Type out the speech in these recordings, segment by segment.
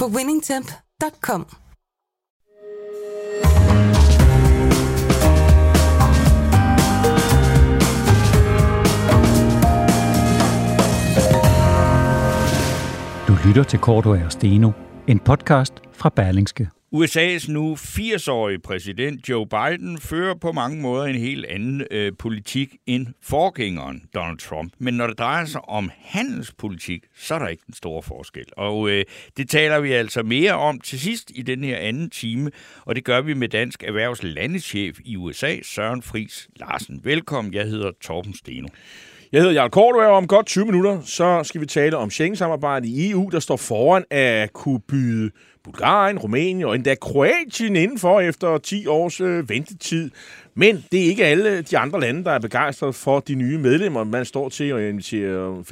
på winningtemp.com. Du lytter til Korto og Steno, en podcast fra Berlingske. USA's nu 80-årige præsident Joe Biden fører på mange måder en helt anden øh, politik end forgængeren Donald Trump. Men når det drejer sig om handelspolitik, så er der ikke den store forskel. Og øh, det taler vi altså mere om til sidst i den her anden time, og det gør vi med Dansk Erhvervs landeschef i USA, Søren Fris Larsen. Velkommen, jeg hedder Torben Steno. Jeg hedder Jarl Kort, og om godt 20 minutter, så skal vi tale om Schengen-samarbejdet i EU, der står foran at kunne byde Bulgarien, Rumænien og endda Kroatien indenfor efter 10 års øh, ventetid. Men det er ikke alle de andre lande, der er begejstrede for de nye medlemmer. Man står til at invitere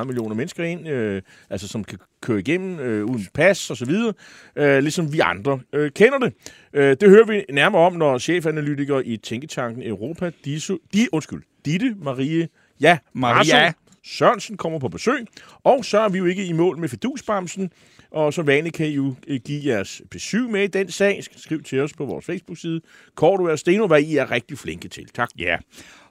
25-30 millioner mennesker ind, øh, altså som kan køre igennem øh, uden pas og så videre, øh, ligesom vi andre øh, kender det. Øh, det hører vi nærmere om, når chefanalytiker i Tænketanken Europa, Diso, de, undskyld, Ditte Marie Ja, Maria Sørensen kommer på besøg, og så er vi jo ikke i mål med fedusbamsen, og så vanligt kan I jo øh, give jeres besøg med i den sag. Skriv til os på vores Facebook-side. Kort og Steno, hvad I er rigtig flinke til. Tak. Ja,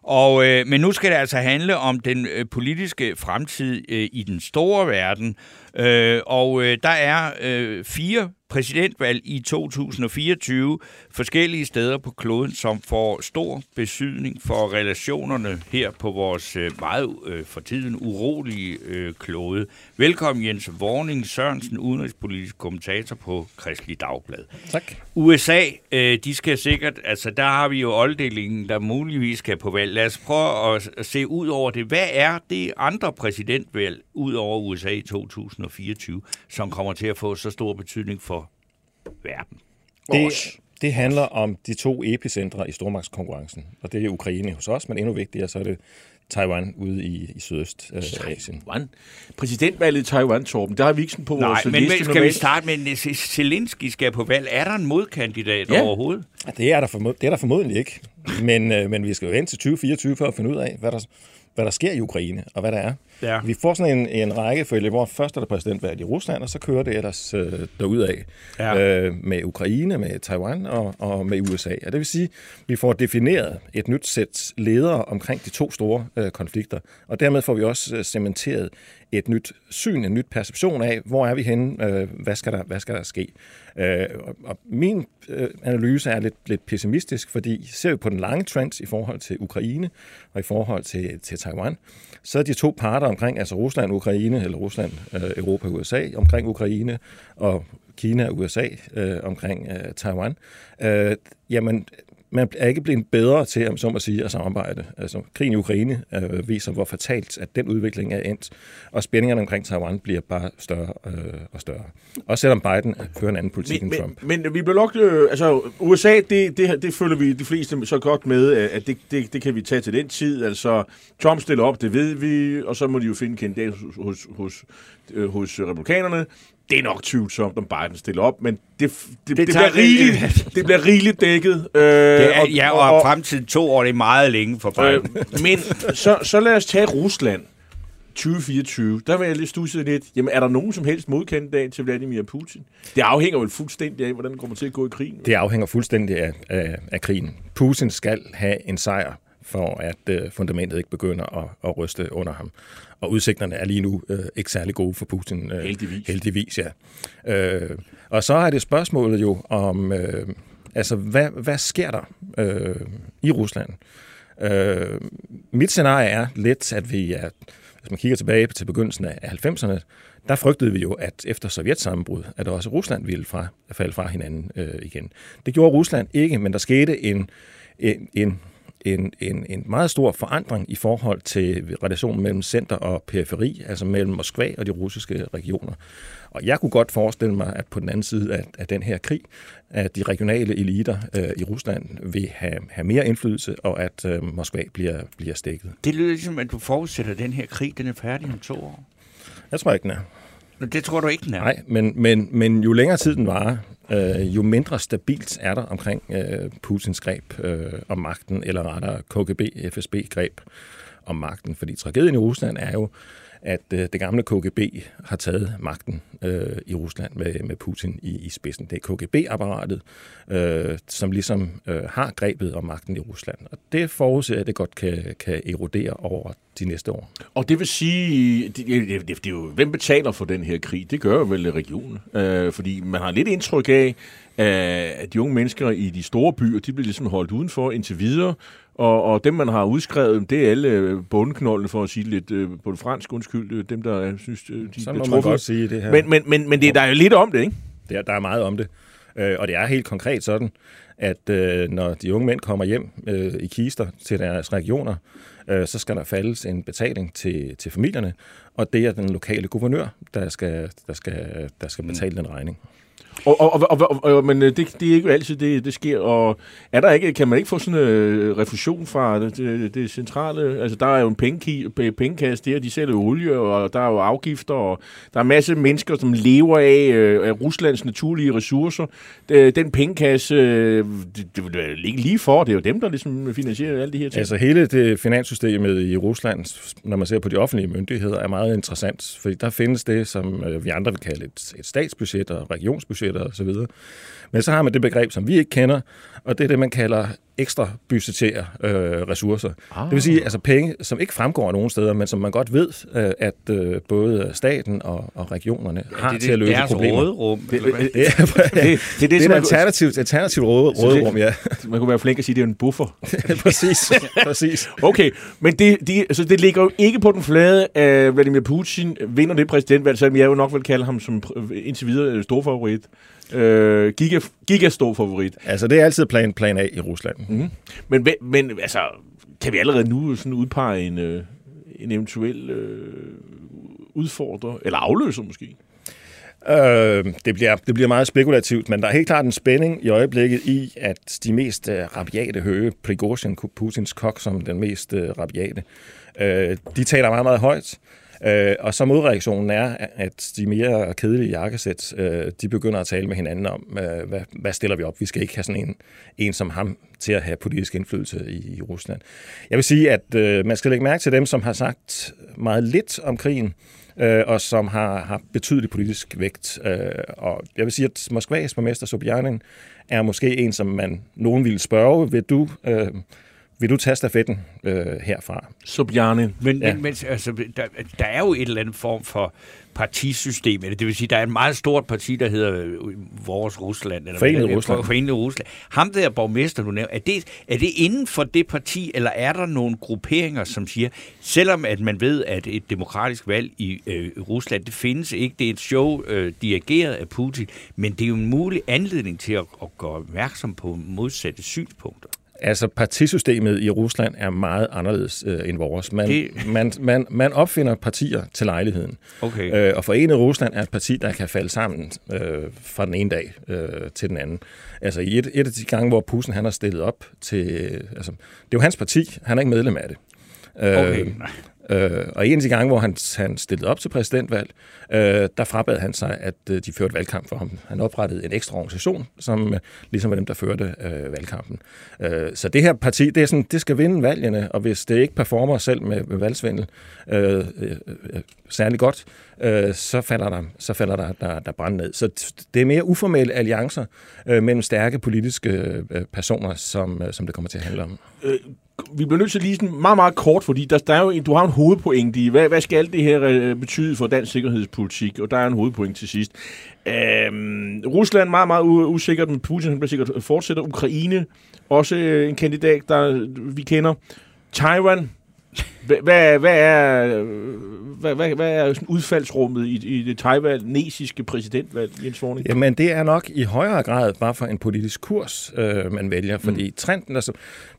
og, øh, men nu skal det altså handle om den øh, politiske fremtid øh, i den store verden. Øh, og øh, der er øh, fire præsidentvalg i 2024 forskellige steder på kloden, som får stor betydning for relationerne her på vores øh, meget øh, for tiden urolige øh, klode. Velkommen Jens Vorning Sørensen, udenrigspolitisk kommentator på Kristelig Dagblad. Tak. USA, øh, de skal sikkert, altså der har vi jo olddelingen, der muligvis skal på valg. Lad os prøve at, at se ud over det. Hvad er det andre præsidentvalg ud over USA i 2024, som kommer til at få så stor betydning for verden? Det, det handler om de to epicentre i stormagtskonkurrencen, og det er Ukraine hos os, men endnu vigtigere, så er det Taiwan ude i, i Sydøst-Asien. Taiwan. Præsidentvalget i Taiwan, Torben, der har vi ikke sådan på Nej, vores men liste. skal vi starte med, at Zelensky skal på valg. Er der en modkandidat Ja. overhovedet? Ja, det, er der formod, det er der formodentlig ikke, men, øh, men vi skal jo vente til 2024 for at finde ud af, hvad der, hvad der sker i Ukraine, og hvad der er. Ja. Vi får sådan en, en række følge, hvor først er der præsidentvalg i Rusland, og så kører det ellers øh, derudad Ja. øh, med Ukraine, med Taiwan og, og med USA. Og det vil sige, at vi får defineret et nyt sæt ledere omkring de to store øh, konflikter, og dermed får vi også øh, cementeret et nyt syn, en nyt perception af, hvor er vi henne, øh, hvad, skal der, hvad skal der ske. Øh, og, og min øh, analyse er lidt, lidt pessimistisk, fordi ser vi på den lange trend i forhold til Ukraine og i forhold til, til Taiwan, så er de to parter omkring, altså Rusland, Ukraine, eller Rusland, øh, Europa, USA, omkring Ukraine, og Kina og USA øh, omkring øh, Taiwan, øh, jamen, man er ikke blevet bedre til, om så må sige, at samarbejde. Altså, krigen i Ukraine øh, viser, hvor fatalt, at den udvikling er endt, og spændingerne omkring Taiwan bliver bare større øh, og større. Også selvom Biden fører en anden politik men, end Trump. men, men vi bliver nok... Øh, altså, USA, det, det, det følger vi de fleste så godt med, at det, det, det kan vi tage til den tid. Altså, Trump stiller op, det ved vi, og så må de jo finde kandidat hos, hos, hos, øh, hos republikanerne. Det er nok tvivlsomt, om Biden stiller op, men det, det, det, det, bliver, rigeligt, det bliver rigeligt dækket. Øh, Det er, ja, og, og fremtiden to år, det er meget længe for Biden. Øh, men så, så lad os tage Rusland 2024. Der vil jeg lige studse lidt. Jamen, er der nogen som helst modkandidat til Vladimir Putin? Det afhænger vel fuldstændig af, hvordan det kommer til at gå i krigen. Det afhænger fuldstændig af, af, af krigen. Putin skal have en sejr for at øh, fundamentet ikke begynder at, at ryste under ham. Og udsigterne er lige nu øh, ikke særlig gode for Putin. Øh, Heldigvis. Heldigvis, ja. Øh, og så er det spørgsmålet jo om, øh, altså hvad, hvad sker der øh, i Rusland? Øh, mit scenarie er lidt, at vi er, hvis man kigger tilbage til begyndelsen af 90'erne, der frygtede vi jo, at efter Sovjets sammenbrud, at også Rusland ville fra, falde fra hinanden øh, igen. Det gjorde Rusland ikke, men der skete en, en, en en, en, en meget stor forandring i forhold til relationen mellem center og periferi, altså mellem Moskva og de russiske regioner. Og jeg kunne godt forestille mig, at på den anden side af, af den her krig, at de regionale eliter øh, i Rusland vil have, have mere indflydelse, og at øh, Moskva bliver, bliver stikket. Det lyder ligesom, at du forudsætter, at den her krig den er færdig om to år. Jeg tror ikke, den er. Det tror du ikke, den er? Nej, men, men, men jo længere tid den varer, øh, jo mindre stabilt er der omkring øh, Putins greb øh, om magten, eller rettere KGB-FSB-greb om magten. Fordi tragedien i Rusland er jo, at øh, det gamle KGB har taget magten øh, i Rusland med, med Putin i, i spidsen. Det er KGB-apparatet, øh, som ligesom øh, har grebet om magten i Rusland. Og det forudser at det godt kan, kan erodere over de næste år. Og det vil sige, det, det, det, det er jo, hvem betaler for den her krig? Det gør jo vel regionen. Øh, fordi man har lidt indtryk af, øh, at de unge mennesker i de store byer, de bliver ligesom holdt udenfor indtil videre, og, og dem, man har udskrevet, det er alle bundknoldene, for at sige lidt øh, på det fransk, undskyld, øh, dem, der øh, synes, øh, de Så må man godt sige det her. Men, men, men, men det, der er jo lidt om det, ikke? Der, der er meget om det. Øh, og det er helt konkret sådan, at øh, når de unge mænd kommer hjem øh, i kister til deres regioner, øh, så skal der faldes en betaling til, til familierne, og det er den lokale guvernør, der skal, der skal, der skal betale mm. den regning. Og, og, og, og, og, men øh, det, det er ikke altid, det, det sker. Og er der ikke, kan man ikke få sådan en øh, refusion fra det, det, det centrale? Altså, der er jo en penge, pengekasse der, de sælger olie, og der er jo afgifter, og der er masser af mennesker, som lever af, øh, af Ruslands naturlige ressourcer. Det, den pengekasse, øh, det, det ligge lige for. Det er jo dem, der ligesom finansierer alle de her ting. Altså, hele det finanssystemet i Rusland, når man ser på de offentlige myndigheder, er meget interessant, fordi der findes det, som øh, vi andre vil kalde et, et statsbudget og regionsbudget, brændfedt og så videre. Men så har man det begreb, som vi ikke kender, og det er det, man kalder ekstra budgetære øh, ressourcer. Ah. Det vil sige altså penge, som ikke fremgår nogen steder, men som man godt ved, øh, at øh, både staten og, og regionerne ja, har det, til at løse deres problemer. råderum. Det, det, det, det, det, det, det, det er et alternativt, alternativt råd, råderum, ja. Man kunne være flink at sige, at det er en buffer. præcis, præcis. Okay, men det, de, altså det ligger jo ikke på den flade af Vladimir Putin vinder det præsidentvalg, selvom jeg jo nok vil kalde ham som indtil videre storfavorit. Øh, giga, giga stor favorit. Altså, det er altid plan, plan A i Rusland. Mm-hmm. Men, men altså, kan vi allerede nu sådan udpege en, øh, en eventuel øh, udfordrer, eller afløser måske? Øh, det, bliver, det bliver meget spekulativt, men der er helt klart en spænding i øjeblikket i, at de mest øh, rabiate høge, Prigozhin, Putins kok som den mest øh, rabiate, øh, de taler meget, meget højt. Øh, Øh, og så modreaktionen er, at de mere kedelige jakkesæt, øh, de begynder at tale med hinanden om, øh, hvad, hvad stiller vi op? Vi skal ikke have sådan en, en som ham til at have politisk indflydelse i, i Rusland. Jeg vil sige, at øh, man skal lægge mærke til dem, som har sagt meget lidt om krigen, øh, og som har, har betydelig politisk vægt. Øh, og jeg vil sige, at Moskvas borgmester Sobjanin er måske en, som man nogen ville spørge, vil du... Øh, vil du tage stafetten øh, herfra? Subjane. Men, ja. men, men altså, der, der er jo et eller andet form for partisystem. Det vil sige, der er et meget stort parti, der hedder øh, Vores Rusland. Eller Forenet Rusland. Forenet Rusland. Ham der borgmester, du nævner, er det, er det inden for det parti, eller er der nogle grupperinger, som siger, selvom at man ved, at et demokratisk valg i øh, Rusland, det findes ikke, det er et show øh, dirigeret af Putin, men det er jo en mulig anledning til at, at gøre opmærksom på modsatte synspunkter. Altså, partisystemet i Rusland er meget anderledes øh, end vores. Man, det... man, man, man opfinder partier til lejligheden. Okay. Øh, og Forenet Rusland er et parti, der kan falde sammen øh, fra den ene dag øh, til den anden. Altså, i et, et af de gange, hvor Putin han har stillet op til... Altså, det er jo hans parti, han er ikke medlem af det. Okay. Øh, Øh, og en af de gange, hvor han, han stillede op til præsidentvalg, øh, der frabad han sig, at øh, de førte valgkamp for ham. Han oprettede en ekstra organisation, som øh, ligesom var dem, der førte øh, valgkampen. Øh, så det her parti, det, er sådan, det skal vinde valgene, og hvis det ikke performer selv med, med valgsvindel øh, øh, øh særlig godt, øh, så falder der, så falder der, der, der brand ned. Så det er mere uformelle alliancer øh, mellem stærke politiske øh, personer, som, øh, som det kommer til at handle om. Øh, vi bliver nødt til lige sådan meget, meget kort, fordi der, der er jo en, du har en hovedpoint i, hvad, hvad skal alt det her øh, betyde for dansk sikkerhedspolitik? Og der er en hovedpoint til sidst. Øhm, Rusland meget, meget usikkert, men Putin han bliver sikkert fortsætter. Ukraine, også øh, en kandidat, der vi kender. Taiwan, Hvad, hvad, hvad, er, hvad, hvad, hvad er sådan udfaldsrummet i, i det taiwanesiske præsidentvalg, Jens Vorning? Jamen, det er nok i højere grad bare for en politisk kurs, øh, man vælger, fordi mm. trenden, altså,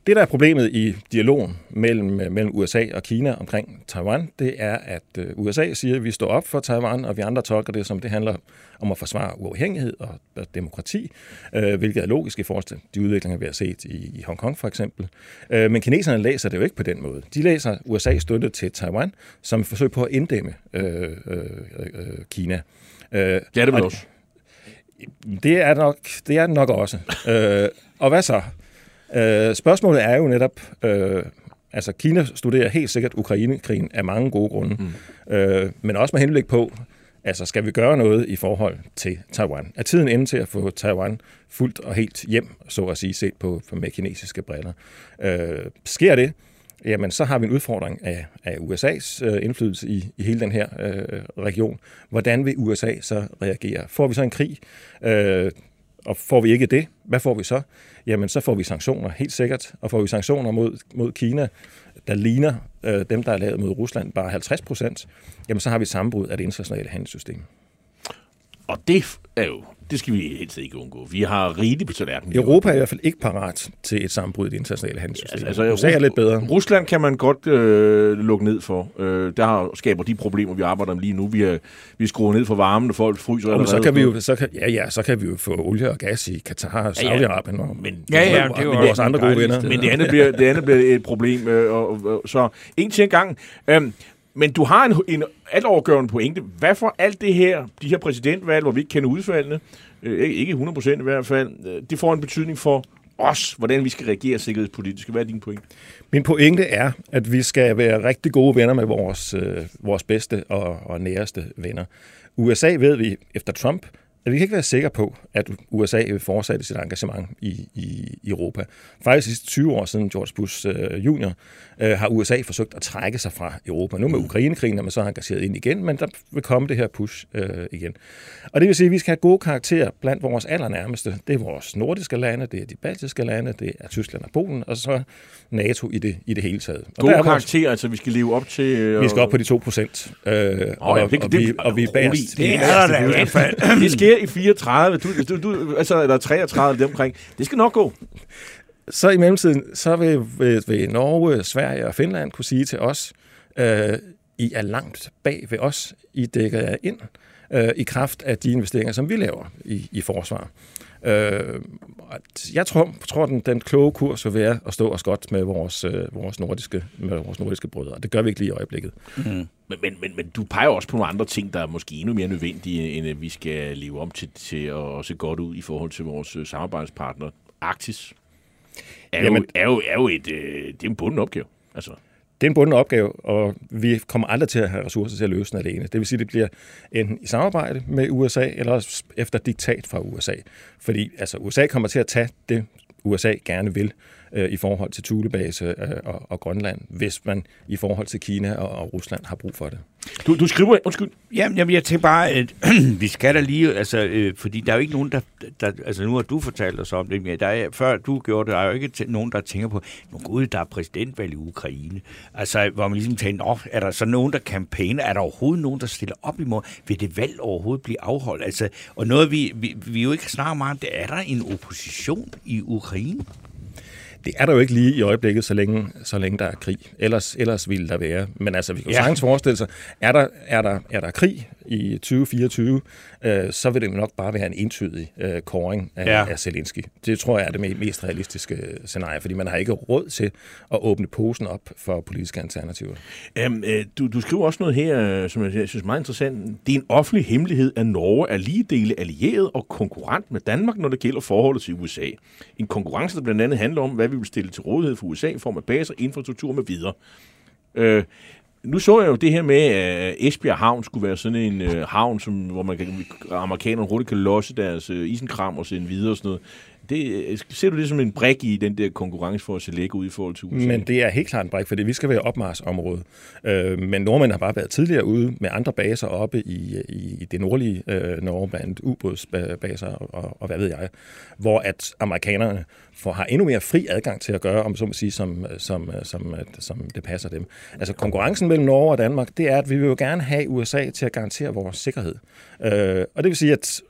det der er problemet i dialogen mellem, mellem USA og Kina omkring Taiwan, det er, at øh, USA siger, at vi står op for Taiwan, og vi andre tolker det som, det handler om at forsvare uafhængighed og, demokrati, øh, hvilket er logisk i forhold til de udviklinger, vi har set i, i Hongkong for eksempel. Øh, men kineserne læser det jo ikke på den måde. De læser USA's støtte til Taiwan som et forsøg på at inddæmme øh, øh, øh, Kina. Øh, det er det vel også? Det er, nok, det er nok også. øh, og hvad så? Øh, spørgsmålet er jo netop, øh, altså Kina studerer helt sikkert Ukraine-krigen af mange gode grunde, mm. øh, men også med henblik på, altså skal vi gøre noget i forhold til Taiwan? Er tiden inde til at få Taiwan fuldt og helt hjem, så at sige, set på, med kinesiske briller? Øh, sker det, jamen så har vi en udfordring af, af USA's øh, indflydelse i, i hele den her øh, region. Hvordan vil USA så reagere? Får vi så en krig? Øh, og får vi ikke det, hvad får vi så? Jamen, så får vi sanktioner, helt sikkert. Og får vi sanktioner mod, mod Kina, der ligner øh, dem, der er lavet mod Rusland, bare 50 procent, jamen så har vi sammenbrud af det internationale handelssystem. Og det er jo det skal vi helt ikke undgå. Vi har rigeligt på tallerkenen. Europa er i hvert fald ikke parat til et sammenbrud i det internationale handelssystem. Ja, altså, altså, USA er lidt bedre. Rusland kan man godt øh, lukke ned for. Øh, der skaber de problemer, vi arbejder med lige nu. Vi, er, vi skruer ned for varmen, og folk fryser. Og så kan vi jo, så kan, ja, ja, så kan vi jo få olie og gas i Katar og Saudi-Arabien. Ja, ja. Men, ja, ja, det er jo vores andre gode venner. Men det andet bliver, det andet bliver et problem. Øh, og, og, så en til en gang. Øh, men du har en, en altovergørende pointe. Hvad for alt det her, de her præsidentvalg, hvor vi ikke kender udfaldene, øh, ikke 100% i hvert fald, øh, det får en betydning for os, hvordan vi skal reagere sikkerhedspolitisk. Hvad er din pointe? Min pointe er, at vi skal være rigtig gode venner med vores, øh, vores bedste og, og næreste venner. USA ved vi efter Trump at vi kan ikke være sikre på, at USA vil fortsætte sit engagement i, i, i Europa. Faktisk 20 år siden George Bush øh, junior øh, har USA forsøgt at trække sig fra Europa. Nu med mm. Ukrainekrigen er man så engageret ind igen, men der vil komme det her push øh, igen. Og det vil sige, at vi skal have gode karakterer blandt vores allernærmeste. Det er vores nordiske lande, det er de baltiske lande, det er Tyskland og Polen, og så NATO i det, i det hele taget. Og gode der karakterer, vores... altså vi skal leve op til... Øh... Vi skal op på de 2 procent. Øh, oh, ja, og, og, vi, og vi er bagerst. Det er der i hvert fald. Det sker i 34, du, du, du, altså, eller 33 det omkring. Det skal nok gå. Så i mellemtiden, så vil, vil, vil Norge, Sverige og Finland kunne sige til os, øh, I er langt bag ved os, I dækker jer ind øh, i kraft af de investeringer, som vi laver i, i forsvar. Øh, jeg tror, tror den, den kloge kurs vil være at stå os godt med vores, øh, vores, nordiske, med vores nordiske brødre. Det gør vi ikke lige i øjeblikket. Mm. Men, men, men, men du peger også på nogle andre ting, der er måske endnu mere nødvendige, end at vi skal leve om til, til at se godt ud i forhold til vores øh, samarbejdspartner. Arktis er, Jamen, jo, er, jo, er jo et, øh, det er en bunden opgave. Altså. Det er en bunden opgave, og vi kommer aldrig til at have ressourcer til at løse den alene. Det vil sige, at det bliver enten i samarbejde med USA, eller efter diktat fra USA. Fordi altså, USA kommer til at tage det, USA gerne vil øh, i forhold til Thulebase øh, og, og Grønland, hvis man i forhold til Kina og, og Rusland har brug for det. Du, du skriver, undskyld. Jamen, jamen jeg tænker bare, at vi skal da lige, altså, øh, fordi der er jo ikke nogen, der, der, altså nu har du fortalt os om det, men der er, før du gjorde det, der er jo ikke nogen, der tænker på, nu gud, der er præsidentvalg i Ukraine. Altså, hvor man ligesom tænker, Nå, er der så nogen, der campaigner? Er der overhovedet nogen, der stiller op imod? Vil det valg overhovedet blive afholdt? Altså, og noget, vi, vi, vi jo ikke snakker meget om, det er der en opposition i Ukraine? Det er der jo ikke lige i øjeblikket, så længe, så længe der er krig. Ellers, ellers ville der være. Men altså, vi kan jo ja. sagtens forestille sig, er der, er, der, er der krig i 2024, øh, så vil det nok bare være en entydig øh, koring af, ja. af Zelensky. Det tror jeg er det mest realistiske scenarie, fordi man har ikke råd til at åbne posen op for politiske alternativer. Um, øh, du, du skriver også noget her, øh, som jeg synes er meget interessant. Det er en offentlig hemmelighed, at Norge er lige dele allieret og konkurrent med Danmark, når det gælder forholdet til USA. En konkurrence, der blandt andet handler om, hvad vi vil stille til rådighed for USA i form af baser, infrastruktur med videre. Øh, nu så jeg jo det her med, at Esbjerg Havn skulle være sådan en øh, havn, som, hvor man kan, amerikanerne hurtigt kan losse deres øh, isenkram og sende videre og sådan noget. Det, øh, ser du det som en brik i den der konkurrence for at se lægge ud i forhold til USA? Men det er helt klart en brik, fordi vi skal være opmarsområde. Øh, men nordmænd har bare været tidligere ude med andre baser oppe i, øh, i det nordlige øh, Norge, blandt ubådsbaser og, og hvad ved jeg, hvor at amerikanerne får, har endnu mere fri adgang til at gøre, om så må sige, som, øh, som, som, som det passer dem. Altså konkurrencen mellem Norge og Danmark, det er, at vi vil jo gerne have USA til at garantere vores sikkerhed. Øh, og det vil sige, at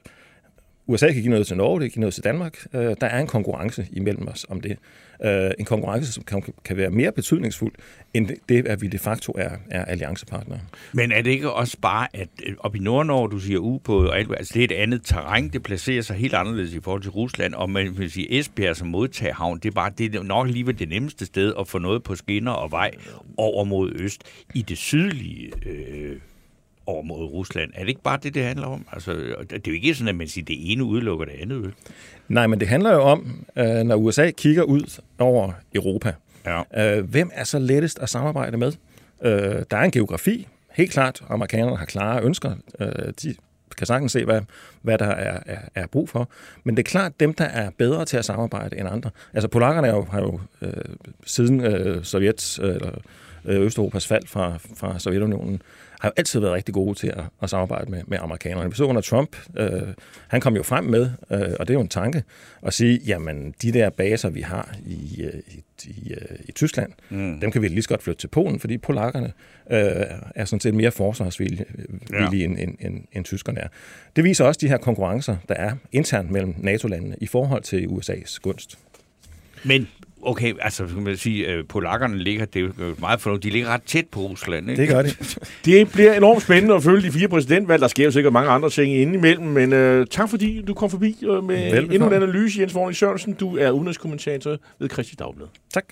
USA kan give noget til Norge, det kan give noget til Danmark. Øh, der er en konkurrence imellem os om det. Øh, en konkurrence, som kan, kan være mere betydningsfuld, end det, at vi de facto er, er alliancepartnere. Men er det ikke også bare, at øh, op i Nordnorge, du siger ubåde, og alt, altså det er et andet terræn, det placerer sig helt anderledes i forhold til Rusland, og man vil sige, Esbjerg som modtagerhavn, det er bare det er nok lige det nemmeste sted at få noget på skinner og vej over mod øst. I det sydlige øh, over mod Rusland. Er det ikke bare det, det handler om? Altså, det er jo ikke sådan, at man siger, at det ene udelukker det andet. Nej, men det handler jo om, øh, når USA kigger ud over Europa, ja. Øh, hvem er så lettest at samarbejde med? Øh, der er en geografi, helt klart. Amerikanerne har klare ønsker. De kan sagtens se, hvad, hvad der er, er, er brug for. Men det er klart dem, der er bedre til at samarbejde end andre. Altså polakkerne har jo, har jo øh, siden øh, Sovjets, øh, eller Østeuropas fald fra, fra Sovjetunionen, har jo altid været rigtig gode til at, at samarbejde med, med amerikanerne. Vi så under Trump, øh, han kom jo frem med, øh, og det er jo en tanke, at sige, jamen de der baser, vi har i, øh, i, i, øh, i Tyskland, mm. dem kan vi lige så godt flytte til Polen, fordi polakkerne øh, er sådan set mere forsvarsvillige ja. end, end, end, end tyskerne er. Det viser også de her konkurrencer, der er internt mellem NATO-landene i forhold til USA's gunst. Men Okay, altså kan man sige, at polakkerne ligger, det er meget fornuftigt, de ligger ret tæt på Rusland. Ikke? Det gør de. det bliver enormt spændende at følge de fire præsidentvalg. Der sker jo sikkert mange andre ting indimellem, men uh, tak fordi du kom forbi uh, med Velbekomme. endnu en analyse, Jens Vorning Sørensen. Du er udenrigskommentator ved Christi Dagblad. Tak.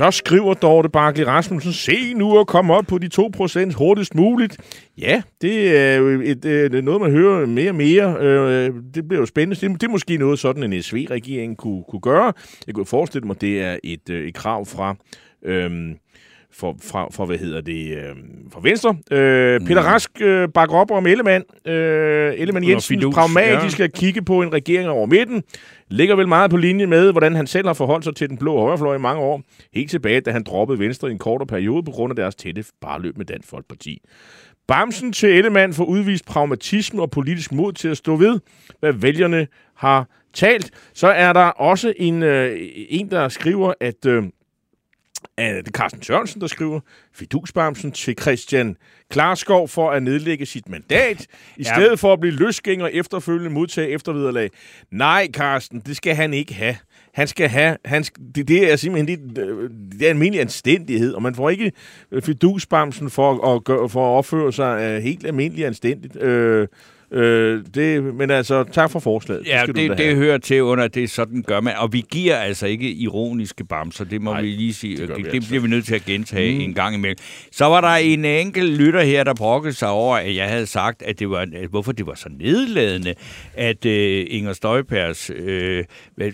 Så skriver Dorte Barkley Rasmussen, se nu at komme op på de 2% hurtigst muligt. Ja, det er jo et, et, noget, man hører mere og mere. Øh, det bliver jo spændende. Det, det er måske noget, sådan en SV-regering kunne, kunne gøre. Jeg kunne forestille mig, det er et, øh, et krav fra... Øhm, for, fra, fra, hvad hedder det, øh, fra Venstre. Øh, Peter mm. Rask øh, bakker op om Ellemann. Øh, Ellemann Jensen pragmatisk ja. at kigge på en regering over midten. Ligger vel meget på linje med, hvordan han selv har forholdt sig til den blå højrefløj i mange år. Helt tilbage, da han droppede Venstre i en kortere periode på grund af deres tætte barløb med Dansk Folkeparti. Bamsen til Ellemann får udvist pragmatisme og politisk mod til at stå ved, hvad vælgerne har talt. Så er der også en, øh, en der skriver, at... Øh, det er Carsten Sørensen, der skriver, Fidusbamsen til Christian Klarskov for at nedlægge sit mandat, i ja. stedet for at blive løsgænger efterfølgende modtage efterviderlag. Nej, Carsten, det skal han ikke have. Han skal have, han skal, det, det er simpelthen det, det er almindelig anstændighed, og man får ikke Fidusbamsen for at, gøre, for at opføre sig uh, helt almindelig anstændigt. Uh, Øh, det, men altså, tak for forslaget. Ja, det, det, det hører til under, det sådan gør man. Og vi giver altså ikke ironiske bamser, det må Nej, vi lige sige. Det, det, vi det altså. bliver vi nødt til at gentage mm. en gang imellem. Så var der en enkelt lytter her, der brokkede sig over, at jeg havde sagt, at det var, at hvorfor det var så nedladende, at øh, Inger Støjpers, øh,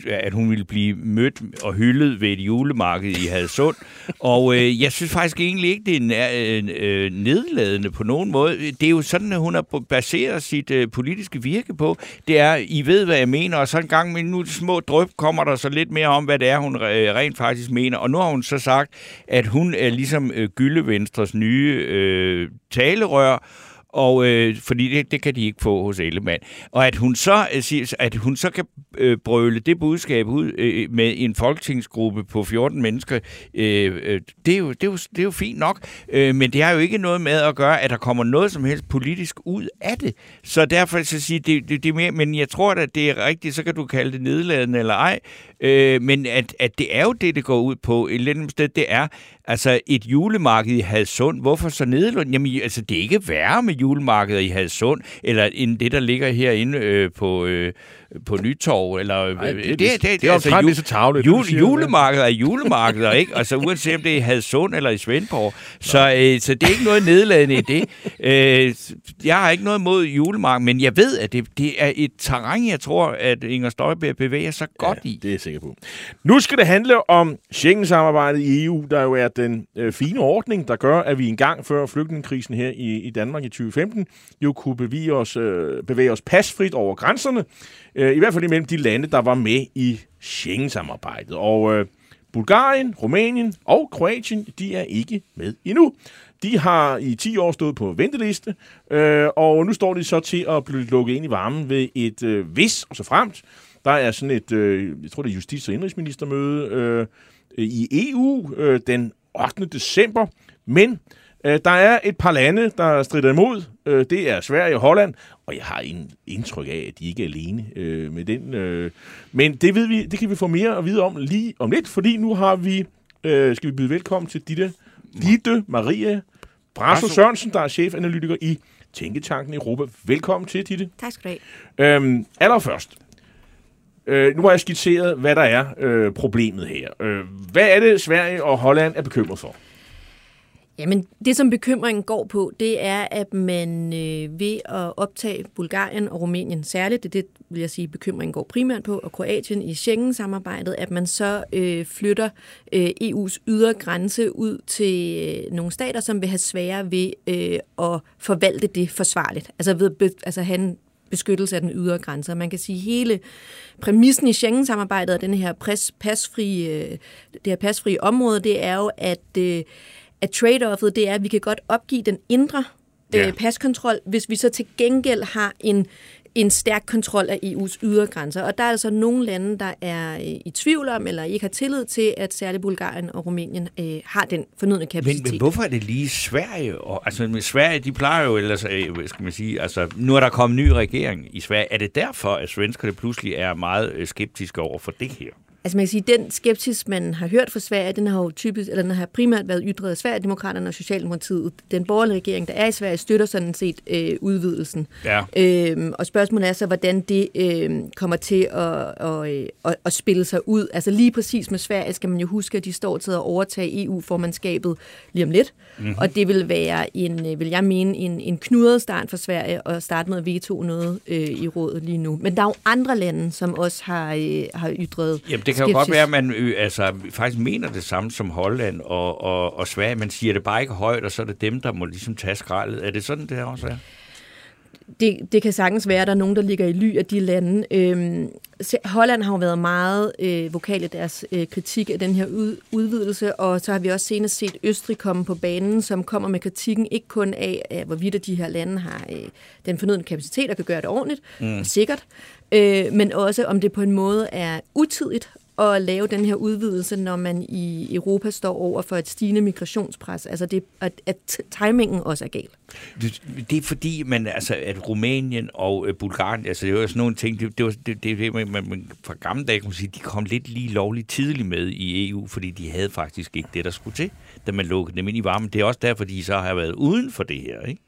at hun ville blive mødt og hyldet ved et julemarked i Hadsund. og øh, jeg synes faktisk egentlig ikke, det er øh, øh, nedladende på nogen måde. Det er jo sådan, at hun har baseret sit sit øh, politiske virke på, det er, I ved, hvad jeg mener, og så en gang med nu små drøb kommer der så lidt mere om, hvad det er, hun øh, rent faktisk mener. Og nu har hun så sagt, at hun er ligesom øh, Gyllevenstres nye øh, talerør, og øh, fordi det, det kan de ikke få hos Ellemann. Og at hun så, øh, at hun så kan øh, brøle det budskab ud øh, med en folketingsgruppe på 14 mennesker, øh, øh, det, er jo, det, er jo, det er jo fint nok, øh, men det har jo ikke noget med at gøre, at der kommer noget som helst politisk ud af det. Så derfor så sige, det, det, det er mere, men jeg tror at det er rigtigt, så kan du kalde det nedladende eller ej, øh, men at, at det er jo det, det går ud på. Et eller andet sted, det er, Altså et julemarked i Hadsund, hvorfor så Nederlund? Jamen altså det er ikke værre med julemarkeder i Hadsund, eller end det, der ligger herinde øh, på, øh, på Nytorv. Eller, Nej, det, det, det, det, det er omtrent ju- lige så tavligt. Jul, julemarkeder er julemarkeder, ikke? Altså uanset om det er i Hadsund eller i Svendborg. Så, øh, så det er ikke noget nedladende i det. Øh, jeg har ikke noget imod julemarked, men jeg ved, at det, det er et terræn, jeg tror, at Inger Støjberg bevæger sig godt i. Det er jeg sikker på. Nu skal det handle om Schengen-samarbejdet i EU, der jo er den øh, fine ordning, der gør, at vi engang før flygtningekrisen her i, i Danmark i 2015 jo kunne bevæge os, øh, bevæge os pasfrit over grænserne, øh, Øh, i hvert fald imellem de lande, der var med i Schengen-samarbejdet. Og øh, Bulgarien, Rumænien og Kroatien, de er ikke med endnu. De har i 10 år stået på venteliste, øh, og nu står de så til at blive lukket ind i varmen ved et øh, hvis og så fremt. Der er sådan et, øh, jeg tror det er justits- og indrigsministermøde øh, i EU øh, den 8. december, men øh, der er et par lande, der strider imod. Øh, det er Sverige og Holland, og jeg har en indtryk af, at de ikke er alene øh, med den. Øh. Men det, ved vi, det kan vi få mere at vide om lige om lidt, fordi nu har vi, øh, skal vi byde velkommen til Ditte, Ditte Maria Brasso Sørensen, der er chefanalytiker i Tænketanken Europa. Velkommen til, Ditte. Tak skal du have. Øhm, allerførst, øh, nu har jeg skitseret, hvad der er øh, problemet her. Øh, hvad er det, Sverige og Holland er bekymret for? Jamen, det som bekymringen går på, det er, at man øh, ved at optage Bulgarien og Rumænien særligt, det, det vil jeg sige, bekymringen går primært på, og Kroatien i Schengen-samarbejdet, at man så øh, flytter øh, EU's ydre grænse ud til øh, nogle stater, som vil have sværere ved øh, at forvalte det forsvarligt. Altså ved be, altså have en beskyttelse af den ydre grænse. Man kan sige, at hele præmissen i Schengen-samarbejdet og den her pres, pasfri, øh, det her pasfrie område, det er jo, at øh, at trade-offet, det er, at vi kan godt opgive den indre Ja. øh, paskontrol, hvis vi så til gengæld har en, en stærk kontrol af EU's ydre grænser. Og der er altså nogle lande, der er øh, i tvivl om, eller ikke har tillid til, at særligt Bulgarien og Rumænien øh, har den fornødne kapacitet. Men, men hvorfor er det lige Sverige? Og, altså, med Sverige, de plejer jo ellers, øh, skal man sige, altså, nu er der kommet en ny regering i Sverige. Er det derfor, at svenskerne pludselig er meget øh, skeptiske over for det her? Altså man kan sige, den skepsis, man har hørt fra Sverige, den har jo typisk, eller den har primært været ytret af Sverigedemokraterne og Socialdemokratiet. Den borgerlige regering, der er i Sverige, støtter sådan set øh, udvidelsen. Ja. Øhm, og spørgsmålet er så, hvordan det øh, kommer til at, og, øh, at, at spille sig ud. Altså lige præcis med Sverige skal man jo huske, at de står til at overtage EU-formandskabet lige om lidt. Mm-hmm. Og det vil være en, øh, vil jeg mene, en, en knudret start for Sverige at starte med at veto noget øh, i rådet lige nu. Men der er jo andre lande, som også har, øh, har ytret Jamen, det kan jo godt skepsis. være, at man øh, altså, faktisk mener det samme som Holland og, og, og Sverige. Man siger det bare ikke højt, og så er det dem, der må ligesom tage skraldet. Er det sådan, det også er? det, det kan sagtens være, at der er nogen, der ligger i ly af de lande. Øhm, Holland har jo været meget øh, vokal i deres øh, kritik af den her ud, udvidelse, og så har vi også senest set Østrig komme på banen, som kommer med kritikken ikke kun af, af hvorvidt de her lande har øh, den fornødne kapacitet og kan gøre det ordentligt mm. og sikkert, øh, men også om det på en måde er utidigt at lave den her udvidelse, når man i Europa står over for et stigende migrationspres. Altså det, at, at timingen også er gal. Det, det er fordi, man, altså, at Rumænien og øh, Bulgarien, altså det var sådan nogle ting, det, det var det, det, det man, man, fra gamle dage kunne sige, de kom lidt lige lovligt tidligt med i EU, fordi de havde faktisk ikke det, der skulle til, da man lukkede dem ind i varmen. Det er også derfor, de så har været uden for det her, ikke?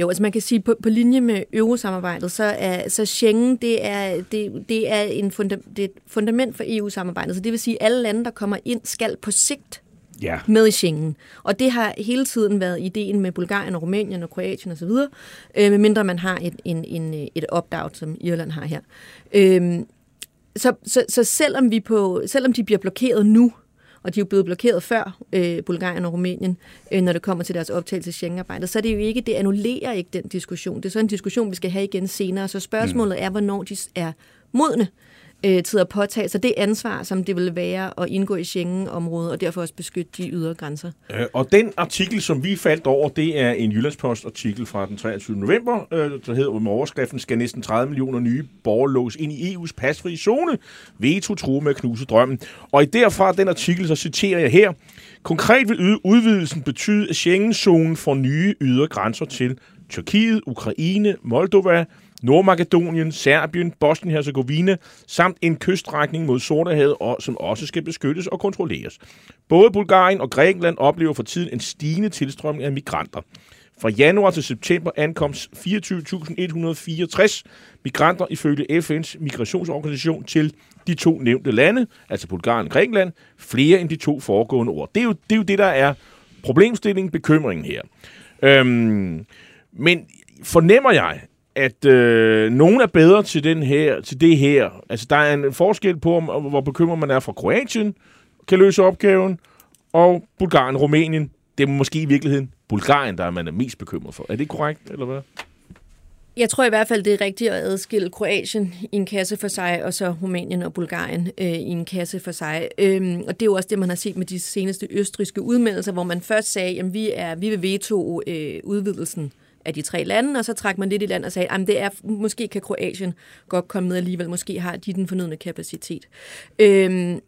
Jo, altså man kan sige, på, på linje med eurosamarbejdet, så er så Schengen, det er, det, det er, en funda, det er et fundament for EU-samarbejdet. Så det vil sige, at alle lande, der kommer ind, skal på sigt Ja. med i Schengen. Og det har hele tiden været ideen med Bulgarien og Rumænien og Kroatien osv., øh, medmindre man har et, en, en, et opt-out, som Irland har her. Øh, så, så, så selvom, vi på, selvom de bliver blokeret nu, og de er jo blevet blokeret før, øh, Bulgarien og Rumænien, øh, når det kommer til deres optagelse i Schengen-arbejdet, så er det jo ikke, det annullerer ikke den diskussion. Det er så en diskussion, vi skal have igen senere. Så spørgsmålet mm. er, hvornår de er modne øh, Øh, til at påtage sig det ansvar, som det vil være at indgå i Schengen-området, og derfor også beskytte de ydre grænser. Øh, Og den artikel, som vi faldt over, det er en Jyllandspost-artikel fra den 23. november, øh, der hedder med overskriften, skal næsten 30 millioner nye borgere lås ind i EU's pasfri zone. Veto truer med at knuse drømmen. Og i derfra den artikel, så citerer jeg her, Konkret vil udvidelsen betyde, at Schengen-zonen får nye ydre grænser til Tyrkiet, Ukraine, Moldova, Nordmakedonien, Serbien, Bosnien-Herzegovina samt en kyststrækning mod Sortehavet, som også skal beskyttes og kontrolleres. Både Bulgarien og Grækenland oplever for tiden en stigende tilstrømning af migranter. Fra januar til september ankom 24.164 migranter ifølge FN's migrationsorganisation til de to nævnte lande, altså Bulgarien og Grækenland, flere end de to foregående år. Det er jo det, er jo det der er problemstillingen, bekymringen her. Øhm, men fornemmer jeg, at øh, nogen er bedre til, den her, til det her. Altså, der er en forskel på, om, hvor bekymret man er fra Kroatien, kan løse opgaven, og Bulgarien, Rumænien, det er måske i virkeligheden Bulgarien, der er man er mest bekymret for. Er det korrekt, eller hvad? Jeg tror i hvert fald, det er rigtigt at adskille Kroatien i en kasse for sig, og så Rumænien og Bulgarien øh, i en kasse for sig. Øhm, og det er jo også det, man har set med de seneste østriske udmeldelser, hvor man først sagde, at vi, er, vi vil veto øh, udvidelsen af de tre lande, og så trak man lidt i land og sagde, at det er, måske kan Kroatien godt komme med alligevel, måske har de den fornødne kapacitet. Øhm,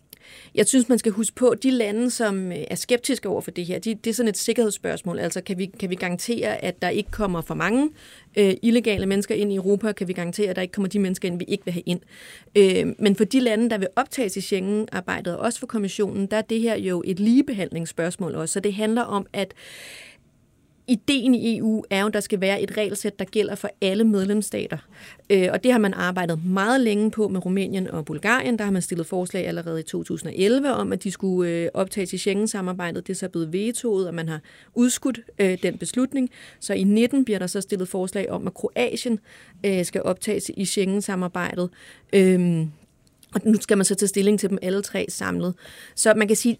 jeg synes, man skal huske på, at de lande, som øh, er skeptiske over for det her, de, det er sådan et sikkerhedsspørgsmål. Altså, kan vi, kan vi garantere, at der ikke kommer for mange øh, illegale mennesker ind i Europa? Kan vi garantere, at der ikke kommer de mennesker ind, vi ikke vil have ind? Øh, men for de lande, der vil optages i Schengen-arbejdet, og også for kommissionen, der er det her jo et ligebehandlingsspørgsmål også. Så det handler om, at ideen i EU er jo, at der skal være et regelsæt, der gælder for alle medlemsstater. Øh, og det har man arbejdet meget længe på med Rumænien og Bulgarien. Der har man stillet forslag allerede i 2011 om, at de skulle øh, optages i Schengen-samarbejdet. Det er så blevet vetoet, og man har udskudt øh, den beslutning. Så i 19 bliver der så stillet forslag om, at Kroatien skal optages i Schengen-samarbejdet. Øhm, og nu skal man så tage stilling til dem alle tre samlet. Så man kan sige,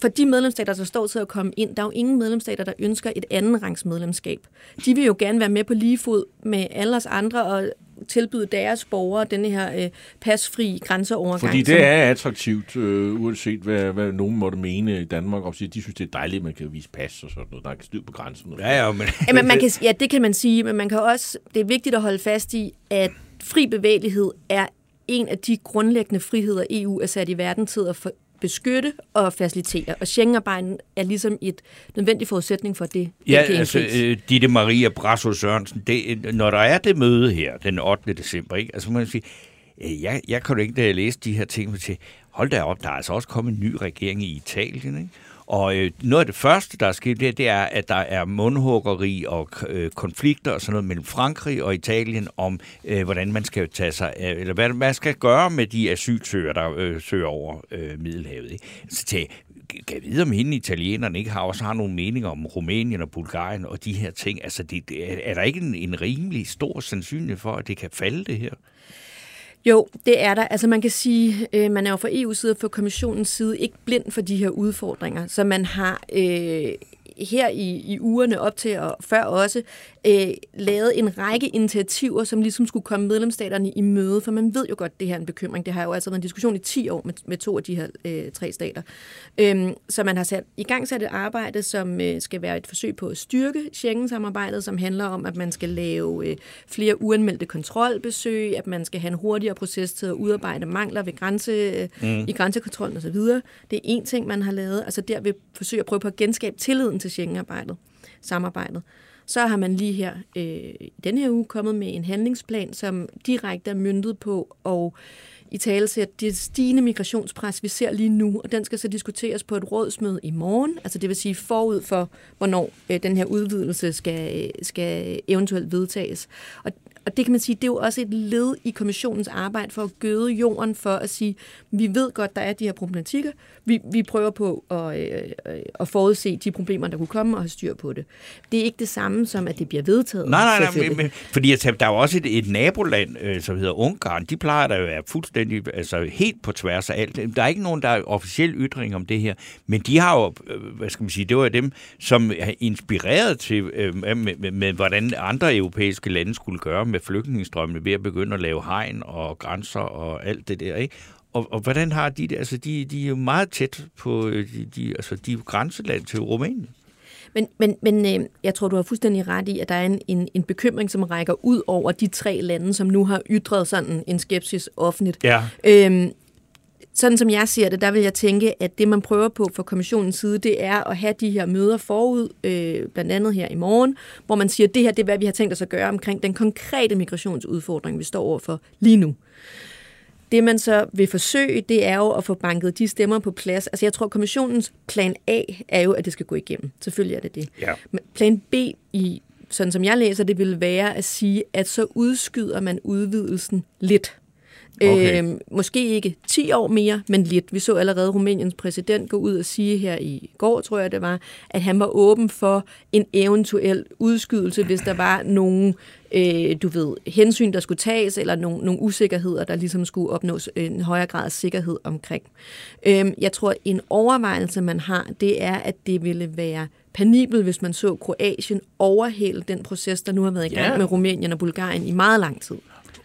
for de medlemsstater, der står til at komme ind, der er jo ingen medlemsstater, der ønsker et anden rangs medlemskab. De vil jo gerne være med på lige fod med alle os andre og tilbyde deres borgere denne her øh, pasfri grænseovergang. Fordi det er attraktivt, øh, uanset hvad, hvad nogen måtte mene i Danmark, og sige, de synes, det er dejligt, at man kan vise pas og sådan noget. Der er styr på grænsen. Ja, ja, men... ja, men man kan, ja, det kan man sige, men man kan også, det er vigtigt at holde fast i, at fri bevægelighed er en af de grundlæggende friheder, EU er sat i verden til at for, beskytte og facilitere. Og Schengen-arbejden er ligesom et nødvendig forudsætning for det. Ja, altså øh, Ditte Maria Brasso Sørensen, det, når der er det møde her den 8. december, ikke? altså man sige, øh, jeg, jeg kan jo ikke, da jeg læste de her ting, til, hold da op, der er altså også kommet en ny regering i Italien, ikke? Og øh, noget af det første, der er sket, det, det er, at der er mundhuggeri og øh, konflikter og sådan noget mellem Frankrig og Italien om, øh, hvordan man skal tage sig, øh, eller hvad man skal gøre med de asylsøgere, der øh, søger over øh, Middelhavet. Ikke? Så til, kan jeg vide, om hende italienerne ikke har også har nogle meninger om Rumænien og Bulgarien og de her ting. Altså, det, er, er der ikke en, en rimelig stor sandsynlighed for, at det kan falde, det her? Jo, det er der. Altså man kan sige, øh, man er jo fra EU's side og fra kommissionens side ikke blind for de her udfordringer. Så man har øh, her i, i ugerne op til og før også øh, lavet en række initiativer, som ligesom skulle komme medlemsstaterne i møde, for man ved jo godt, at det her er en bekymring. Det har jo altså været en diskussion i 10 år med, med to af de her øh, tre stater. Øhm, så man har sat, i gang sat et arbejde, som øh, skal være et forsøg på at styrke Schengen-samarbejdet, som handler om, at man skal lave øh, flere uanmeldte kontrolbesøg, at man skal have en hurtigere proces til at udarbejde mangler ved grænse, øh, mm. i grænsekontrollen osv. Det er en ting, man har lavet. Altså der vil forsøge at prøve på at genskabe tilliden til Schengen-arbejdet, samarbejdet. Så har man lige her øh, denne her uge kommet med en handlingsplan, som direkte er myndet på og i tale til det stigende migrationspres, vi ser lige nu, og den skal så diskuteres på et rådsmøde i morgen, altså det vil sige forud for, hvornår øh, den her udvidelse skal, øh, skal eventuelt vedtages. Og og det kan man sige, det er jo også et led i kommissionens arbejde for at gøde jorden for at sige, vi ved godt, der er de her problematikker. Vi, vi prøver på at, øh, at forudse de problemer, der kunne komme og have styr på det. Det er ikke det samme som, at det bliver vedtaget. Nej, nej, nej, men, men, fordi altså, der er jo også et, et naboland, øh, som hedder Ungarn. De plejer der jo at være fuldstændig, altså helt på tværs af alt. Der er ikke nogen, der er officiel ytring om det her, men de har jo, øh, hvad skal man sige, det var dem, som er inspireret til, øh, med, med, med, hvordan andre europæiske lande skulle gøre med flygtningestrømmene ved at begynde at lave hegn og grænser og alt det der, ikke? Og, og hvordan har de det? Altså, de, de er jo meget tæt på øh, de, de, altså, de grænseland til Rumænien. Men, men, men øh, jeg tror, du har fuldstændig ret i, at der er en, en, en bekymring, som rækker ud over de tre lande, som nu har ytret sådan en skepsis offentligt. Ja. Øhm, sådan som jeg ser det, der vil jeg tænke, at det man prøver på fra kommissionens side, det er at have de her møder forud, øh, blandt andet her i morgen, hvor man siger, at det her det er, hvad vi har tænkt os at gøre omkring den konkrete migrationsudfordring, vi står overfor lige nu. Det man så vil forsøge, det er jo at få banket de stemmer på plads. Altså jeg tror, kommissionens plan A er jo, at det skal gå igennem. Selvfølgelig er det det. Ja. Men plan B, i, sådan som jeg læser det, vil være at sige, at så udskyder man udvidelsen lidt. Okay. Øh, måske ikke 10 år mere, men lidt. Vi så allerede Rumæniens præsident gå ud og sige her i går, tror jeg det var, at han var åben for en eventuel udskydelse, hvis der var nogle, øh, du ved, hensyn, der skulle tages, eller nogle, nogle usikkerheder, der ligesom skulle opnås en højere grad af sikkerhed omkring. Øh, jeg tror, en overvejelse, man har, det er, at det ville være penibel, hvis man så Kroatien overhælde den proces, der nu har været i gang ja. med Rumænien og Bulgarien i meget lang tid.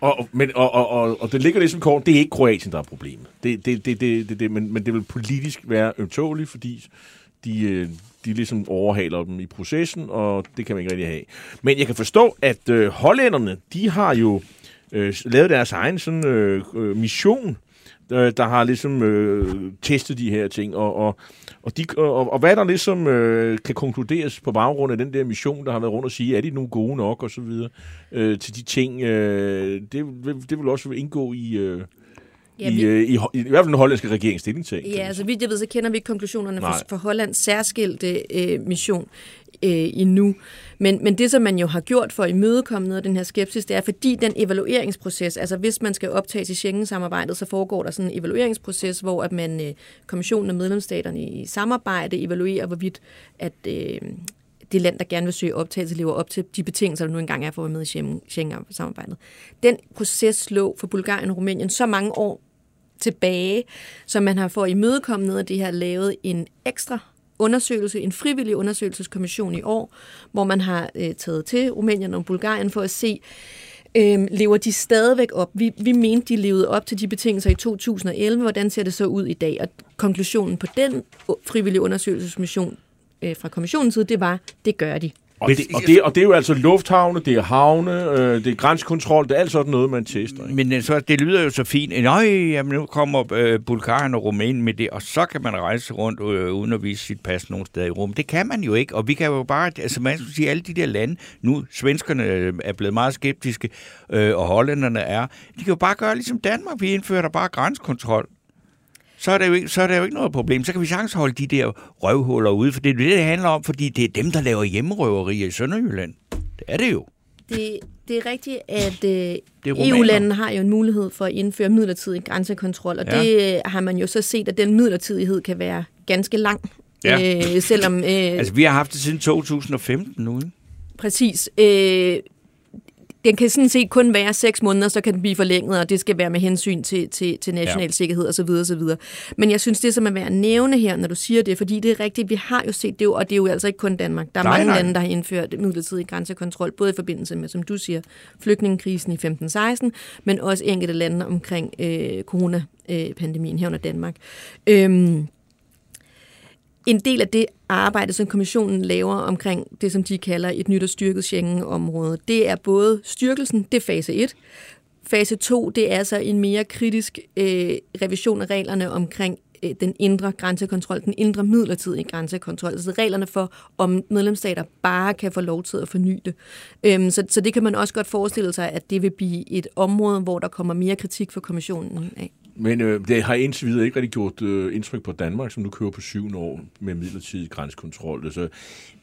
Og, men, og, og, og, og det ligger ligesom kort, det er ikke Kroatien, der er problemet. Det, det, det, det, det, det, men, men det vil politisk være ømtåligt, fordi de, øh, de ligesom overhaler dem i processen, og det kan man ikke rigtig have. Men jeg kan forstå, at øh, hollænderne, de har jo øh, lavet deres egen sådan, øh, øh, mission, øh, der har ligesom øh, testet de her ting, og, og, og, de, og, og hvad der ligesom øh, kan konkluderes på baggrund af den der mission, der har været rundt og sige, er de nu gode nok, og så videre, øh, til de ting, øh, det, det vil også indgå i, øh, Ja, i, vi- øh, i, i, i hvert fald den hollandske regerings stillingtagen. Ja, altså vidt jeg ved, så kender vi ikke konklusionerne for, for Hollands særskilte øh, mission øh, endnu. Men, men det, som man jo har gjort for at imødekomme noget af den her skepsis, det er, fordi den evalueringsproces, altså hvis man skal optages i Schengen-samarbejdet, så foregår der sådan en evalueringsproces, hvor at man, øh, kommissionen og medlemsstaterne i samarbejde evaluerer, hvorvidt at øh, det land, der gerne vil søge optagelse, lever op til de betingelser, der nu engang er for at være med i Schengen-samarbejdet. Den proces lå for Bulgarien og Rumænien så mange år tilbage, så man har for at imødekomme noget af det her lavet en ekstra undersøgelse, en frivillig undersøgelseskommission i år, hvor man har øh, taget til Rumænien og Bulgarien for at se, øh, lever de stadigvæk op? Vi, vi mente, de levede op til de betingelser i 2011. Hvordan ser det så ud i dag? Og konklusionen på den frivillige undersøgelsesmission øh, fra kommissionens side, det var, det gør de. Og, det, og, det, og det er jo altså lufthavne, det er havne, øh, det er grænsekontrol, det er alt sådan noget, man tester. Ikke? Men øh, så, det lyder jo så fint. Nøj, jamen nu kommer øh, Bulgarien og Rumænien med det, og så kan man rejse rundt øh, uden at vise sit pas nogen steder i Rum. Det kan man jo ikke, og vi kan jo bare, altså man skal sige, alle de der lande, nu svenskerne øh, er blevet meget skeptiske, øh, og hollænderne er, de kan jo bare gøre ligesom Danmark, vi indfører der bare grænsekontrol. Så er, det jo ikke, så er det jo ikke noget problem. Så kan vi sagtens holde de der røvhuller ude, for det er det, det handler om, fordi det er dem, der laver hjemmerøverier i Sønderjylland. Det er det jo. Det, det er rigtigt, at øh. EU-landene har jo en mulighed for at indføre midlertidig grænsekontrol, og ja. det øh, har man jo så set, at den midlertidighed kan være ganske lang. Ja. Øh, selvom, øh, Altså, vi har haft det siden 2015 nu, ikke? præcis, øh, den kan sådan set kun være seks måneder, så kan den blive forlænget, og det skal være med hensyn til, til, til national Ja. sikkerhed osv. osv. Men jeg synes, det som er værd at nævne her, når du siger det, fordi det er rigtigt, vi har jo set det, og det er jo altså ikke kun Danmark. Der er nej, mange nej. lande, der har indført midlertidig grænsekontrol, både i forbindelse med, som du siger, flygtningekrisen i 15-16, men også enkelte lande omkring øh, coronapandemien herunder Danmark. Øhm, en del af det arbejde, som kommissionen laver omkring det, som de kalder et nyt og styrket Schengen-område, det er både styrkelsen, det er fase 1. Fase 2, det er så en mere kritisk øh, revision af reglerne omkring øh, den indre grænsekontrol, den indre midlertidige grænsekontrol, altså reglerne for, om medlemsstater bare kan få lov til at forny det. Øhm, så, så det kan man også godt forestille sig, at det vil blive et område, hvor der kommer mere kritik fra kommissionen af. Men øh, det har indtil videre ikke rigtig gjort øh, indtryk på Danmark, som nu kører på syvende år med midlertidig grænsekontrol. Så det,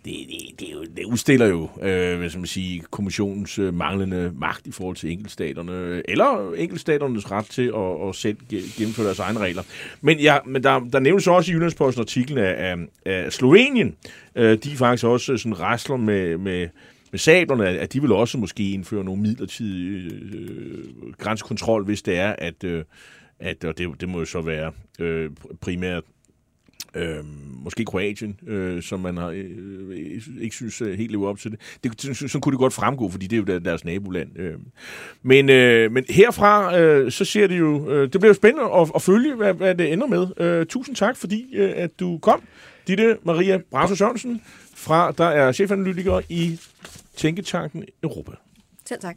det, det, jo, det udstiller jo øh, hvad skal man sige, kommissionens øh, manglende magt i forhold til enkeltstaterne, eller enkeltstaternes ret til at, at selv gennemføre deres egne regler. Men, ja, men der, der nævnes også i Jyllandsposten artiklen af, af, af Slovenien. Øh, de faktisk også øh, sådan rasler med, med med sablerne, at at de vil også måske indføre nogle midlertidige øh, øh, grænsekontrol, hvis det er, at, øh, at og det, det må jo så være øh, primært øh, måske Kroatien, øh, som man har, øh, ikke synes øh, helt lever op til det. det sådan, sådan kunne det godt fremgå, fordi det er jo deres naboland. Øh. Men, øh, men herfra, øh, så ser det jo, øh, det bliver jo spændende at, at følge, hvad, hvad det ender med. Øh, tusind tak, fordi øh, at du kom. Ditte Maria Brasso Sørensen, fra, der er chefanalytiker i Tænketanken Europa. Selv tak.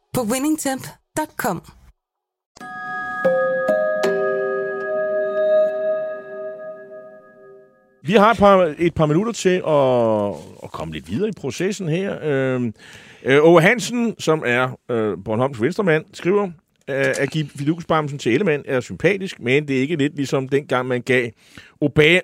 på winningtemp.com. Vi har et par, et par minutter til at, at komme lidt videre i processen her. Øhm, øh, øh, Ove Hansen, som er øh, Bornholms venstremand, skriver, at give fidusbamsen til Ellemann er sympatisk, men det er ikke lidt ligesom dengang, man gav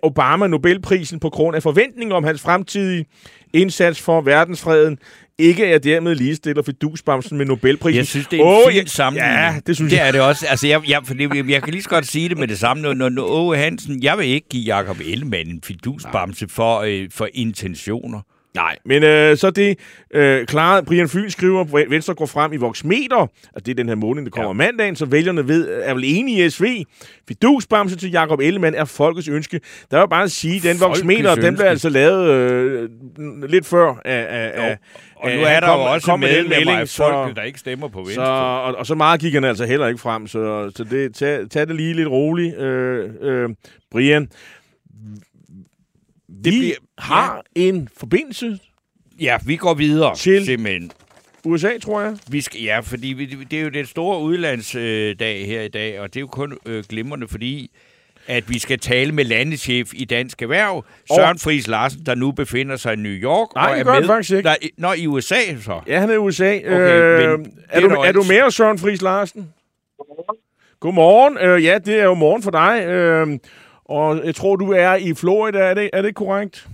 Obama Nobelprisen på grund af forventninger om hans fremtidige indsats for verdensfreden ikke er dermed ligestiller fidusbamsen med Nobelprisen. Jeg synes, det er en oh, fin sammenligning. Ja, det synes det jeg. er det også. Altså, jeg, jeg, fordi jeg, jeg kan lige så godt sige det med det samme. Når, når Åge Hansen, jeg vil ikke give Jacob Ellemann en fidusbamse for, øh, for intentioner. Nej, men øh, så det øh, klare, Brian Fyld skriver, at Venstre går frem i Voxmeter, og det er den her måned, der kommer ja. mandagen, så vælgerne ved, er vel enige i SV. Fidusbamse til Jakob Ellemann er folkets ønske. Der var bare at sige, at den Voxmeter, den blev altså lavet øh, lidt før af, af, af og nu er der kom, jo også medlemmer af folk, der ikke stemmer på Venstre. Så, og, og så meget gik han altså heller ikke frem, så, så det, tag, tag det lige lidt roligt, øh, øh, Brian det vi bliver, har ja. en forbindelse Ja, vi går videre til simpelthen. USA, tror jeg. Vi skal, ja, fordi vi, det er jo den store udlandsdag øh, her i dag, og det er jo kun øh, glimrende, fordi at vi skal tale med landeschef i Dansk Erhverv, Søren Friis Larsen, der nu befinder sig i New York. Nej, og er med, faktisk ikke. Der, når i USA så? Ja, han er i USA. Okay, øh, er, du, er du med, Søren Friis Larsen? Godmorgen. Godmorgen. Øh, ja, det er jo morgen for dig. Øh, og jeg tror, du er i Florida, er det, er det korrekt?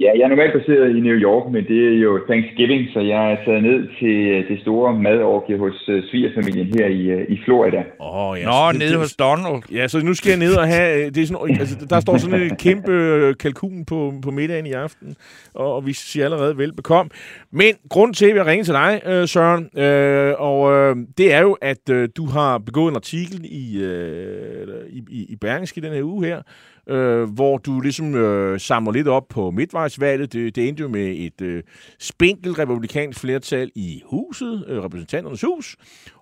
Ja, jeg er normalt baseret i New York, men det er jo Thanksgiving, så jeg er taget ned til det store madorgie hos uh, svigerfamilien her i, uh, i Florida. Åh, oh, ja. Nå, nede hos Donald. Ja, så nu skal jeg ned og have... Det er sådan, altså, der står sådan et kæmpe kalkun på, på middagen i aften, og, og vi siger allerede velbekom. Men grund til, at jeg ringer til dig, Søren, øh, og øh, det er jo, at øh, du har begået en artikel i, øh, i, i, i Berlingske den her uge her, øh, hvor du ligesom øh, samler lidt op på midtvejsvalget. Det, det endte jo med et øh, spinkelt republikansk flertal i huset, øh, repræsentanternes hus,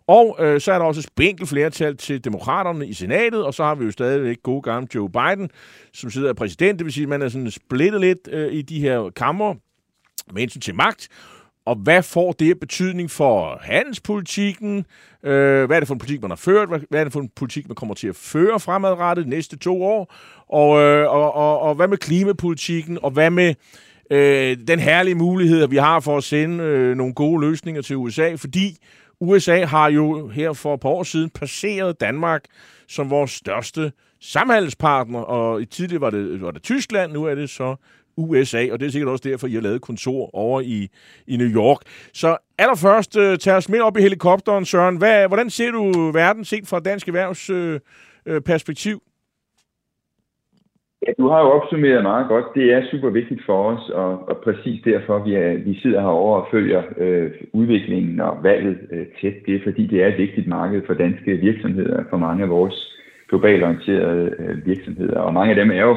og øh, så er der også et spinkelt flertal til demokraterne i senatet, og så har vi jo stadigvæk gode gamle Joe Biden, som sidder præsident. Det vil sige, at man er sådan splittet lidt øh, i de her kammer med hensyn til magt. Og hvad får det betydning for handelspolitikken? Øh, hvad er det for en politik, man har ført? Hvad er det for en politik, man kommer til at føre fremadrettet de næste to år? Og, øh, og, og, og hvad med klimapolitikken? Og hvad med øh, den herlige mulighed, vi har for at sende øh, nogle gode løsninger til USA? Fordi USA har jo her for et par år siden passeret Danmark som vores største samhandelspartner, og i tidligere var det, var det Tyskland, nu er det så USA, og det er sikkert også derfor, I har lavet kontor over i, i New York. Så allerførst, uh, tag os med op i helikopteren, Søren. Hvad, hvordan ser du verden set fra dansk erhvervs uh, perspektiv? Ja, du har jo opsummeret meget godt. Det er super vigtigt for os, og, og præcis derfor, vi, er, vi sidder herovre og følger øh, udviklingen og valget øh, tæt. Det er fordi, det er et vigtigt marked for danske virksomheder, for mange af vores globalt orienterede øh, virksomheder. Og mange af dem er jo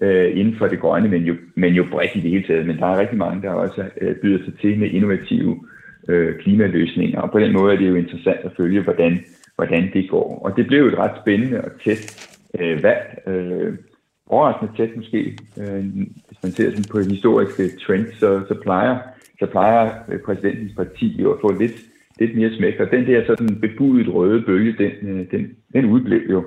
øh, inden for det grønne, men jo, men jo bredt i det hele taget. Men der er rigtig mange, der også øh, byder sig til med innovative øh, klimaløsninger, og på den måde er det jo interessant at følge, hvordan, hvordan det går. Og det blev et ret spændende og tæt øh, valg. Øh, overraskende tæt måske. Øh, hvis man ser sådan på historiske trends, så, så plejer så plejer øh, præsidentens parti jo at få lidt, lidt mere smæk. Og den der sådan bebudet røde bølge, den, øh, den, den udblev jo.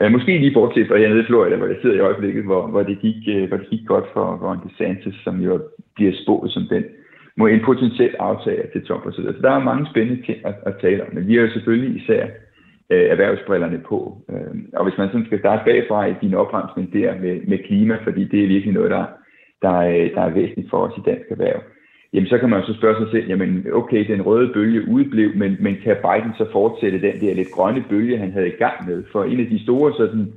Øh, måske lige bortset fra hernede i Florida, hvor jeg sidder i øjeblikket, hvor, hvor, det, gik, øh, hvor det gik godt for Ron DeSantis, som jo bliver spået som den må en potentiel aftager til Trump osv. Så der er mange spændende ting at, at tale om, men vi har jo selvfølgelig især øh, erhvervsbrillerne på. Øh, og hvis man sådan skal starte bagfra i din opremsning der med, med klima, fordi det er virkelig noget, der, der, er, der er væsentligt for os i dansk erhverv, jamen så kan man så spørge sig selv, jamen okay, den røde bølge udblev, men, men kan Biden så fortsætte den der lidt grønne bølge, han havde i gang med? For en af de store sådan,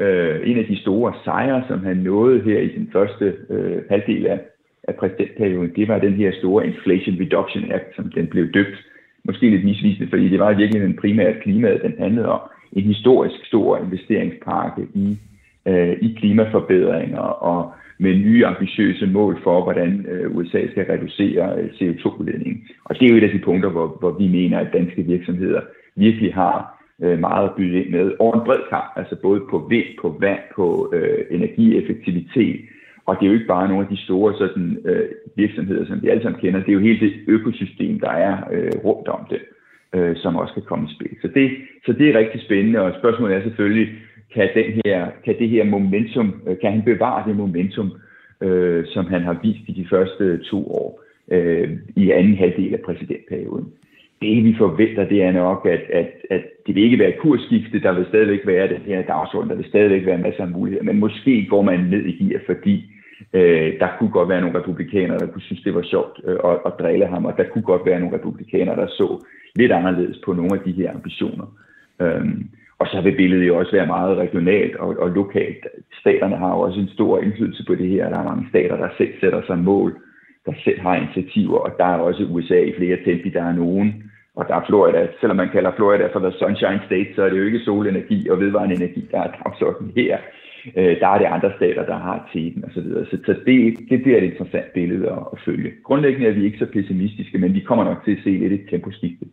øh, en af de store sejre, som han nåede her i den første øh, halvdel af, af præsidentperioden, det var den her store Inflation Reduction Act, som den blev døbt. Måske lidt misvisende, fordi det var virkelig den primært klimaet, den handlede om. en historisk stor investeringspakke i, øh, i klimaforbedringer og med nye ambitiøse mål for, hvordan øh, USA skal reducere øh, CO2-udledningen. Og det er jo et af de punkter, hvor, hvor vi mener, at danske virksomheder virkelig har øh, meget at byde ind med over en bred kamp, altså både på vind, på vand, på øh, energieffektivitet, og det er jo ikke bare nogle af de store sådan, øh, virksomheder, som vi alle sammen kender. Det er jo hele det økosystem, der er øh, rundt om det, øh, som også kan komme i spil. Så det, så det er rigtig spændende, og spørgsmålet er selvfølgelig, kan, den her, kan det her momentum, øh, kan han bevare det momentum, øh, som han har vist i de første to år øh, i anden halvdel af præsidentperioden. Det vi forventer, det er nok, at, at, at det vil ikke være et kursskifte, der vil stadigvæk være den her dagsorden, der vil stadigvæk være masser af muligheder, men måske går man ned i gear, fordi Øh, der kunne godt være nogle republikanere, der kunne synes, det var sjovt øh, at, at drille ham, og der kunne godt være nogle republikanere, der så lidt anderledes på nogle af de her ambitioner. Øh, og så vil billedet jo også være meget regionalt og, og lokalt. Staterne har jo også en stor indflydelse på det her. Der er mange stater, der selv sætter sig mål, der selv har initiativer, og der er også USA i flere tempi. Der er nogen, og der er Florida, selvom man kalder Florida for the Sunshine State, så er det jo ikke solenergi og vedvarende energi, der er dagsordenen her. Øh, der er det andre stater, der har teten osv. Så, så, så det, det bliver et interessant billede at, at følge. Grundlæggende er vi ikke så pessimistiske, men vi kommer nok til at se lidt et temposkifte.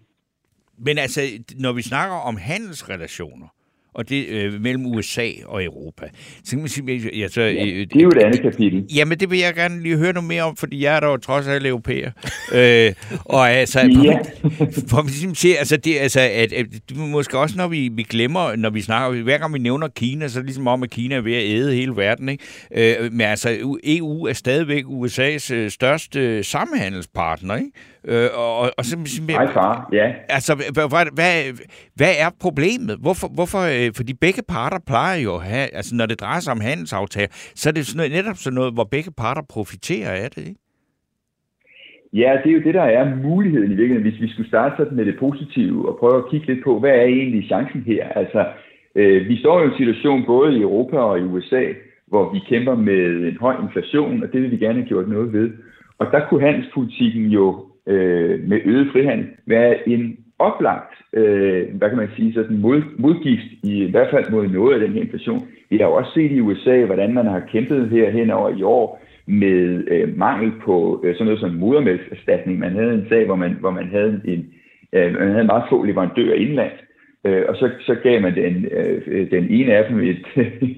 Men altså, når vi snakker om handelsrelationer, og det øh, mellem USA og Europa. Så kan man sige, ja, så, øh, det er jo et andet kapitel. Jamen, det vil jeg gerne lige høre noget mere om, fordi jeg er der jo trods alt europæer. øh, og altså, ja. for, for, se, altså, det, altså at, at, måske også når vi, vi glemmer, når vi snakker, hver gang vi nævner Kina, så er det ligesom om, at Kina er ved at æde hele verden. Ikke? Øh, men altså, EU er stadigvæk USA's øh, største samhandelspartner, ikke? Øh, og, og så, Hej far, ja. Altså, hvad, hvad, hvad er problemet? Hvorfor, hvorfor, øh, fordi begge parter plejer jo at have, altså når det drejer sig om handelsaftaler, så er det sådan noget, netop sådan noget, hvor begge parter profiterer af det, ikke? Ja, det er jo det, der er muligheden i virkeligheden. Hvis vi skulle starte sådan med det positive og prøve at kigge lidt på, hvad er egentlig chancen her? Altså, øh, vi står jo i en situation både i Europa og i USA, hvor vi kæmper med en høj inflation, og det vil vi gerne have gjort noget ved. Og der kunne handelspolitikken jo øh, med øget frihandel være en oplagt, øh, hvad kan man sige, sådan mod, modgift i, i hvert fald mod noget af den her inflation. Vi har jo også set i USA, hvordan man har kæmpet her hen over i år med øh, mangel på øh, sådan noget som modermælkserstatning. Man havde en sag, hvor man, hvor man havde en, øh, man havde meget få leverandører indland, Øh, og så, så gav man den, øh, den ene af dem et,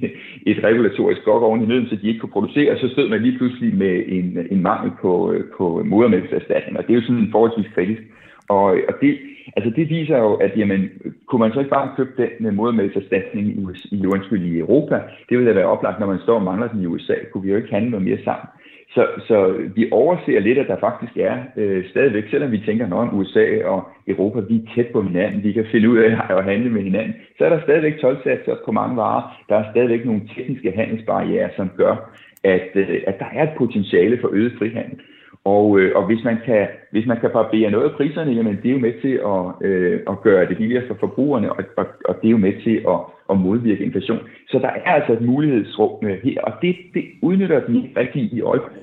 et regulatorisk gok oven i nøden, så de ikke kunne producere, og så stod man lige pludselig med en, en mangel på, øh, på modermælkserstatning, og det er jo sådan forholdsvis kritisk. Og, og det, altså det viser jo, at jamen, kunne man så ikke bare købe den modermælkserstatning i, i, undskyld, i Europa? Det ville da være oplagt, når man står og mangler den i USA. Kunne vi jo ikke handle noget mere sammen? Så, så vi overser lidt, at der faktisk er øh, stadigvæk, selvom vi tænker, at USA og Europa, vi er tæt på hinanden, vi kan finde ud af at handle med hinanden, så er der stadigvæk tolvsatser på mange varer. Der er stadigvæk nogle tekniske handelsbarriere, som gør, at, øh, at der er et potentiale for øget frihandel. Og, øh, og hvis man kan, hvis man kan barbere noget af priserne, jamen det er jo med til at, øh, at gøre det billigere for forbrugerne, og, og, og det er jo med til at, at modvirke inflation. Så der er altså et mulighedsrum øh, her, og det, det udnytter den rigtig i øjeblikket,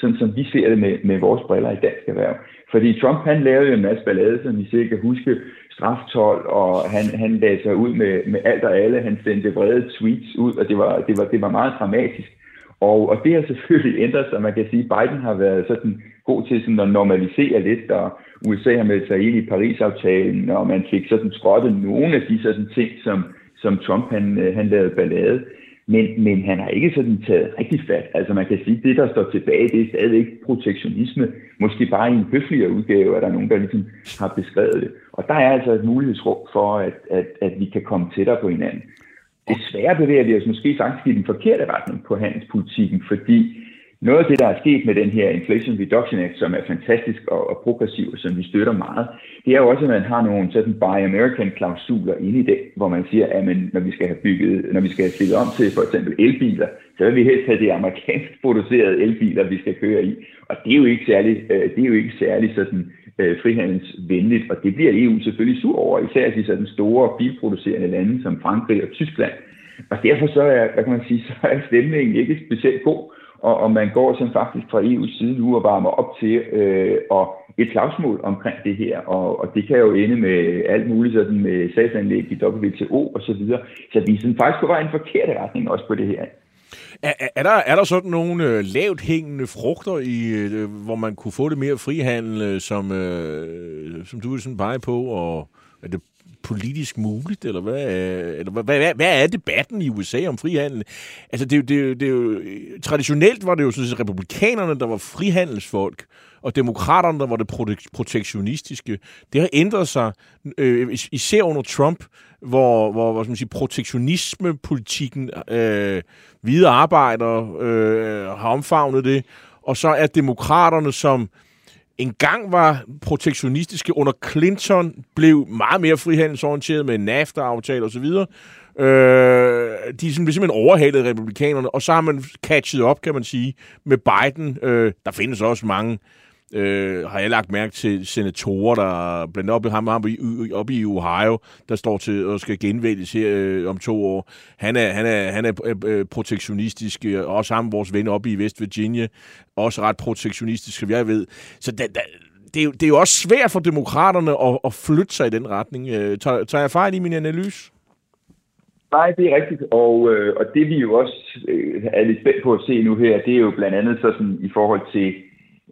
sådan som vi ser det med, med vores briller i dansk erhverv. Fordi Trump han lavede jo en masse ballade, som vi sikkert kan huske, straftol, og han, han lagde sig ud med, med alt og alle. Han sendte vrede tweets ud, og det var, det var, det var meget dramatisk. Og, og det har selvfølgelig ændret sig. Man kan sige, at Biden har været sådan god til sådan at normalisere lidt, og USA har meldt sig ind i Paris-aftalen, og man fik sådan skrottet nogle af de sådan ting, som, som Trump han, øh, han lavede ballade. Men, men han har ikke sådan taget rigtig fat. Altså man kan sige, at det, der står tilbage, det er stadigvæk protektionisme. Måske bare i en høfligere udgave, er der nogen, der ligesom har beskrevet det. Og der er altså et mulighedsrum for, at, at, at vi kan komme tættere på hinanden. Desværre bevæger vi os måske faktisk i den forkerte retning på handelspolitikken, fordi noget af det, der er sket med den her Inflation Reduction Act, som er fantastisk og, og progressiv, og som vi støtter meget, det er jo også, at man har nogle sådan Buy American klausuler inde i det, hvor man siger, at man, når vi skal have bygget, når vi skal have stillet om til for eksempel elbiler, så vil vi helst have de amerikansk producerede elbiler, vi skal køre i. Og det er jo ikke særlig, øh, det er jo ikke særlig sådan øh, frihandelsvenligt, og det bliver EU selvfølgelig sur over, især de sådan store bilproducerende lande som Frankrig og Tyskland. Og derfor så er, hvad kan man sige, så er stemningen ikke specielt god og, og man går sådan faktisk fra EU's side nu og varmer op til øh, og et slagsmål omkring det her, og, og det kan jo ende med alt muligt sådan med sagsanlæg i WTO og så videre. Så vi er sådan faktisk på vej i en forkert retning også på det her. Er, er, der, er der sådan nogle øh, lavt hængende frugter, i, øh, hvor man kunne få det mere frihandel, øh, som, øh, som du vil sådan pege på, og er det politisk muligt, eller hvad, eller hvad, hvad, hvad er debatten i USA om frihandel? Altså, det, det, det, det, traditionelt var det jo sådan, at republikanerne, der var frihandelsfolk, og demokraterne, der var det protektionistiske. Det har ændret sig, øh, især under Trump, hvor, hvor hvad skal man sige, protektionisme-politikken, øh, hvide arbejdere øh, har omfavnet det, og så er demokraterne, som engang var protektionistiske under Clinton, blev meget mere frihandelsorienteret med NAFTA-aftaler osv., Øh, de er simpelthen overhalet republikanerne, og så har man catchet op, kan man sige, med Biden. Øh, der findes også mange øh, Øh, har jeg lagt mærke til senatorer, der blandt andet ham, ham oppe i Ohio, der står til og skal genvælges her øh, om to år. Han er, han er, han er øh, øh protektionistisk, øh, også ham, vores ven oppe i West Virginia, også ret protektionistisk, som jeg ved. Så da, da, det, er jo, det er jo også svært for demokraterne at, at flytte sig i den retning. Øh, tager, tager jeg fejl i min analyse? Nej, det er rigtigt, og, øh, og det vi jo også øh, er lidt spændt på at se nu her, det er jo blandt andet så sådan i forhold til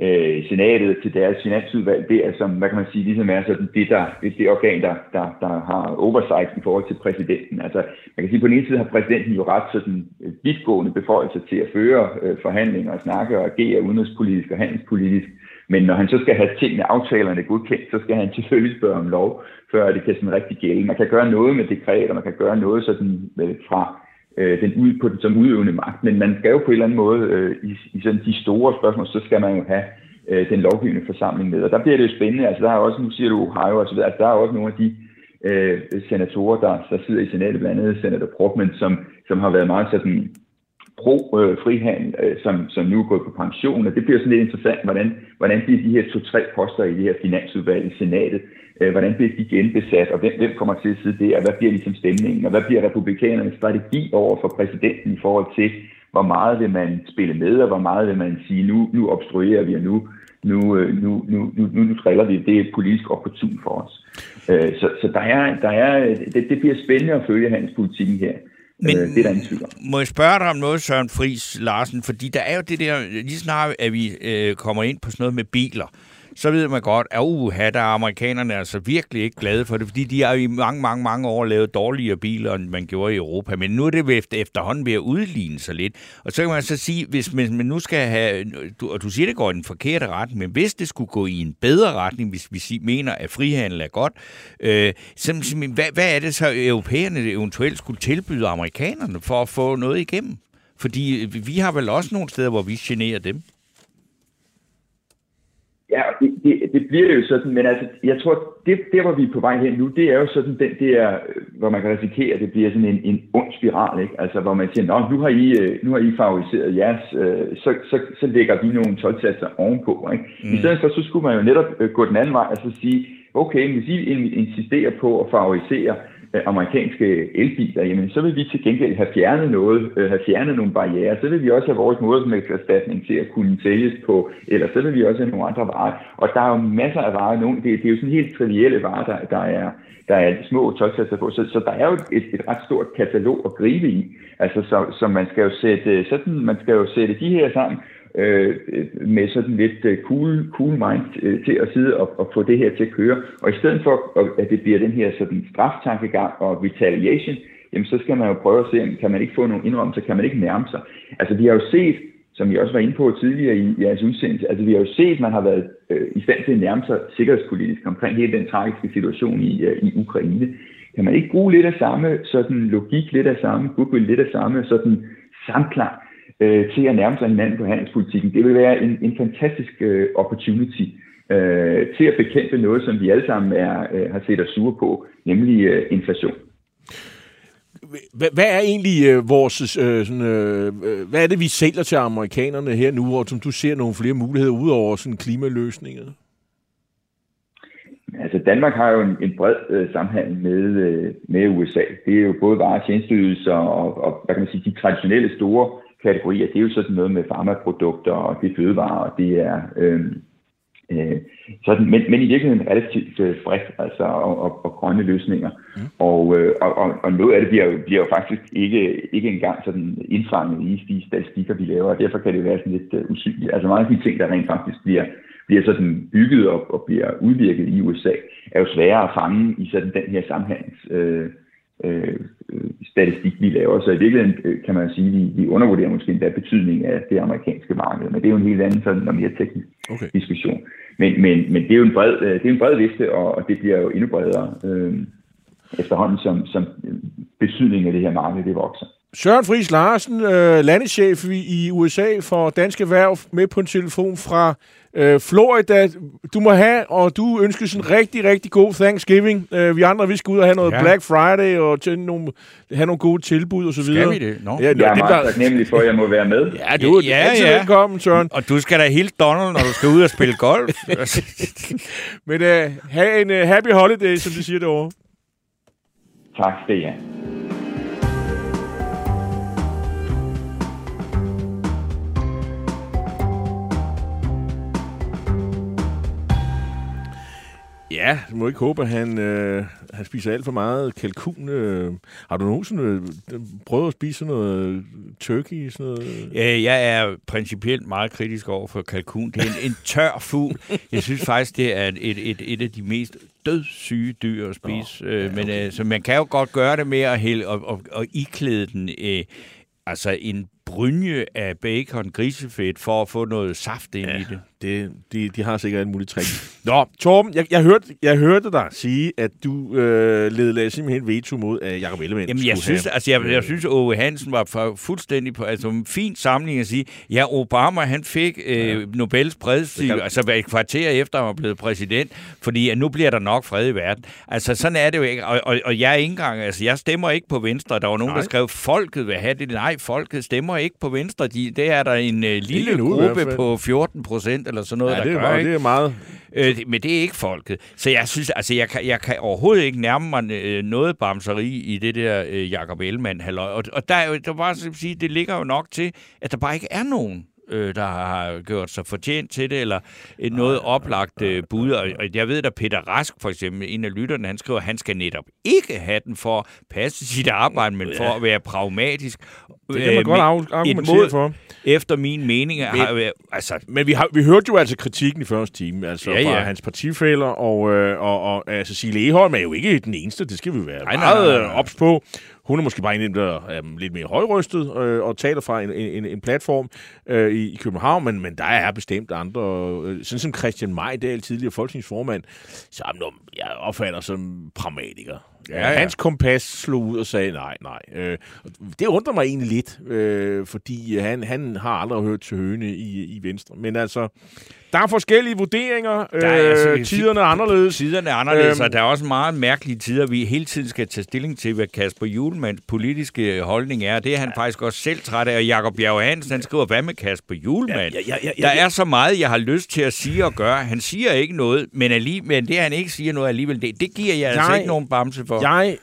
øh, senatet til deres finansudvalg, det er som, hvad kan man sige, ligesom er sådan det, der, det, det organ, der, der, der har oversight i forhold til præsidenten. Altså, man kan sige, på den ene side har præsidenten jo ret sådan øh, vidtgående beføjelser til at føre øh, forhandlinger og snakke og agere udenrigspolitisk og handelspolitisk. Men når han så skal have tingene, aftalerne godkendt, så skal han selvfølgelig spørge om lov, før det kan sådan rigtig gælde. Man kan gøre noget med dekret, og man kan gøre noget sådan øh, fra øh, den ud på den som udøvende magt, men man skal jo på en eller anden måde øh, i, i sådan de store spørgsmål, så skal man jo have øh, den lovgivende forsamling med. Og der bliver det jo spændende, altså der er også, nu siger du Ohio og så videre, altså der er også nogle af de øh, senatorer, der, der sidder i senatet, blandt andet senator Brockman, som, som har været meget sådan pro-frihandel, øh, øh, som, som nu er gået på pension, og det bliver sådan lidt interessant, hvordan, hvordan bliver de her to-tre poster i det her finansudvalg i senatet, øh, hvordan bliver de genbesat, og hvem, hvem kommer til at sidde der, og hvad bliver ligesom stemningen, og hvad bliver republikanernes strategi over for præsidenten i forhold til, hvor meget vil man spille med, og hvor meget vil man sige, nu, nu obstruerer vi, og nu, nu, øh, nu, nu, nu, nu, nu triller vi, det er politisk opportun for os. Så, så der er, der er, det, det bliver spændende at følge handelspolitikken her. Men øh, det er der ingen tvivl om. Må jeg spørge dig om noget, Søren Friis Larsen? Fordi der er jo det der, lige snart at vi øh, kommer ind på sådan noget med biler, så ved man godt, at uha, der er amerikanerne altså virkelig ikke glade for det, fordi de har i mange, mange, mange år lavet dårligere biler, end man gjorde i Europa. Men nu er det ved efterhånden ved at udligne sig lidt. Og så kan man så sige, hvis man, man nu skal have, du, og du siger, det går i den forkerte retning, men hvis det skulle gå i en bedre retning, hvis vi mener, at frihandel er godt, øh, så, hvad, hvad er det så, europæerne eventuelt skulle tilbyde amerikanerne for at få noget igennem? Fordi vi har vel også nogle steder, hvor vi generer dem. Ja, det, det, det bliver jo sådan, men altså, jeg tror, det, der hvor vi er på vej hen nu, det er jo sådan den der, hvor man kan risikere, at det bliver sådan en, en ond spiral, ikke? Altså, hvor man siger, Nå, nu har I, øh, nu har I favoriseret jeres, øh, så, så, så lægger vi nogle 12 ovenpå, ikke? Mm. I stedet for, så skulle man jo netop øh, gå den anden vej, og så sige, okay, hvis I insisterer på at favorisere Øh, Øh, amerikanske elbiler, jamen så vil vi til gengæld have fjernet noget, øh, have fjernet nogle barriere. Så vil vi også have vores modersmælkserstatning til at kunne sælges på, eller så vil vi også have nogle andre varer. Og der er jo masser af varer. Nogle, det, det er jo sådan helt trivielle varer, der, der er der er små tolvklasser på. Så, så der er jo et, et ret stort katalog at gribe i. Altså, så, så man skal jo sætte, sådan, man skal jo sætte de her sammen, øh, med sådan lidt øh, cool, cool mind øh, til at sidde og, og få det her til at køre. Og i stedet for, at det bliver den her sådan straftankegang og retaliation, jamen så skal man jo prøve at se, kan man ikke få nogle indrømmelser, kan man ikke nærme sig. Altså vi har jo set, som jeg også var inde på tidligere i jeres udsendelse, altså vi har jo set, at man har været øh, i stand til at nærme sig sikkerhedspolitisk omkring hele den tragiske situation i, øh, i Ukraine. Kan man ikke bruge lidt af samme sådan logik, lidt af samme goodwill, lidt af samme sådan samklang øh, til at nærme sig hinanden på handelspolitikken. Det vil være en, en fantastisk øh, opportunity øh, til at bekæmpe noget, som vi alle sammen er, øh, har set os sure på, nemlig øh, inflation. Hvad er egentlig øh, vores, øh, sådan, øh, hvad er det, vi sælger til amerikanerne her nu, og som du ser nogle flere muligheder ud over sådan klimaløsninger? Altså Danmark har jo en, en bred øh, samhandel med, øh, med USA. Det er jo både varer, tjenesteydelser og, og hvad kan man sige, de traditionelle store kategorier, det er jo sådan noget med farmaprodukter, og det er fødevarer, og det er... Øh, øh, sådan, men, men i virkeligheden relativt øh, bredt, altså, og, og, og grønne løsninger. Mm. Og, øh, og, og, og noget af det bliver jo, bliver jo faktisk ikke, ikke engang sådan indfanget i de statistikker, vi laver, og derfor kan det være sådan lidt uh, usynligt. Altså mange af de ting, der rent faktisk bliver, bliver sådan bygget op og bliver udvirket i USA, er jo sværere at fange i sådan den her samhandels øh, øh, statistik, vi laver. Så i virkeligheden øh, kan man sige, at vi, vi undervurderer måske endda betydningen af det amerikanske marked. Men det er jo en helt anden sådan, og mere teknisk okay. diskussion. Men, men, men det er jo en bred, øh, det er en bred liste, og, og det bliver jo endnu bredere øh, efterhånden, som, som betydningen af det her marked det vokser. Søren Friis Larsen, øh, landeschef i USA for Danske Erhverv, med på en telefon fra øh, Florida. Du må have, og du ønsker en rigtig, rigtig god Thanksgiving. Øh, vi andre, vi skal ud og have noget ja. Black Friday og til nogle, have nogle gode tilbud og så videre. Skal vi det? No. Ja, jeg er det, meget taknemmelig for, at jeg må være med. Ja, du ja, er ja. velkommen, Søren. Og du skal da helt Donald, når du skal ud og spille golf. Men uh, have en uh, happy holiday, som de siger derovre. Tak skal I have. Ja, du må ikke håbe, at han, øh, han spiser alt for meget kalkun. Øh. Har du nogensinde øh, prøvet at spise sådan noget turkey? Sådan noget? Ja, jeg er principielt meget kritisk over for kalkun. Det er en, en tør fugl. Jeg synes faktisk, det er et, et, et af de mest dødssyge dyr at spise. Oh, ja, okay. Men øh, så man kan jo godt gøre det med at hælde og, og, og iklæde den øh, altså en brynje af bacon, grisefedt, for at få noget saft ind ja, i det. det de, de har sikkert en mulig trick. Nå, Torben, jeg, jeg, hørte, jeg hørte dig sige, at du øh, ledte simpelthen veto mod, at Jacob Ellemann Jamen, jeg synes, have, altså, jeg, jeg synes, Ove Hansen var for, fuldstændig på, altså en fin samling at sige, ja, Obama, han fik øh, ja. Nobels fredspris, altså et kvarter efter, han var blevet præsident, fordi at nu bliver der nok fred i verden. Altså, sådan er det jo ikke, og, og, og jeg er ikke engang, altså, jeg stemmer ikke på Venstre. Der var nogen, Nej. der skrev, folket vil have det. Nej, folket stemmer ikke på Venstre. De, det er der en uh, lille gruppe på 14 procent eller sådan noget, ja, det der gør. Meget, det er meget. Øh, men det er ikke folket. Så jeg synes, altså jeg kan, jeg kan overhovedet ikke nærme mig øh, noget bamseri i det der øh, Jacob Ellemann halløj. Og, og der er der bare at sige, det ligger jo nok til, at der bare ikke er nogen øh, der har gjort sig fortjent til det, eller et noget oplagt øh, bud. Og, og jeg ved, at Peter Rask, for eksempel, en af lytterne, han skriver, at han skal netop ikke have den for at passe sit arbejde, men for at være pragmatisk. Det kan man øh, godt argumentere for. Efter min mening. Men, har, altså, men vi, har, vi hørte jo altså kritikken i første time, altså ja, ja. fra hans partifælder, og, øh, og, og altså, Cecilie Eholm er jo ikke den eneste, det skal vi være nej, meget nej, nej, nej. ops på. Hun er måske bare en af dem, der er lidt mere højrystet øh, og taler fra en, en, en platform øh, i, i København, men, men der er bestemt andre. Øh, sådan som Christian Majdal, tidligere folketingsformand, som jeg opfatter som pragmatiker. Ja, ja. Hans kompas slog ud og sagde nej, nej. Øh, det undrer mig egentlig lidt, øh, fordi han, han har aldrig hørt til høne i, i Venstre. Men altså, der er forskellige vurderinger. Der er, altså, øh, tiderne er anderledes. Tiderne er anderledes, øhm, og der er også meget mærkelige tider, vi hele tiden skal tage stilling til, hvad Kasper Julemands politiske holdning er. Det er han ja. faktisk også selv træt af. Og Jakob Bjerg Hansen, han skriver, hvad med Kasper Julemand? Ja, ja, ja, ja, ja, der er så meget, jeg har lyst til at sige og gøre. Han siger ikke noget, men, alligevel, men det, han ikke siger noget alligevel, det, det giver jeg, altså jeg altså ikke nogen bamse for. Jeg,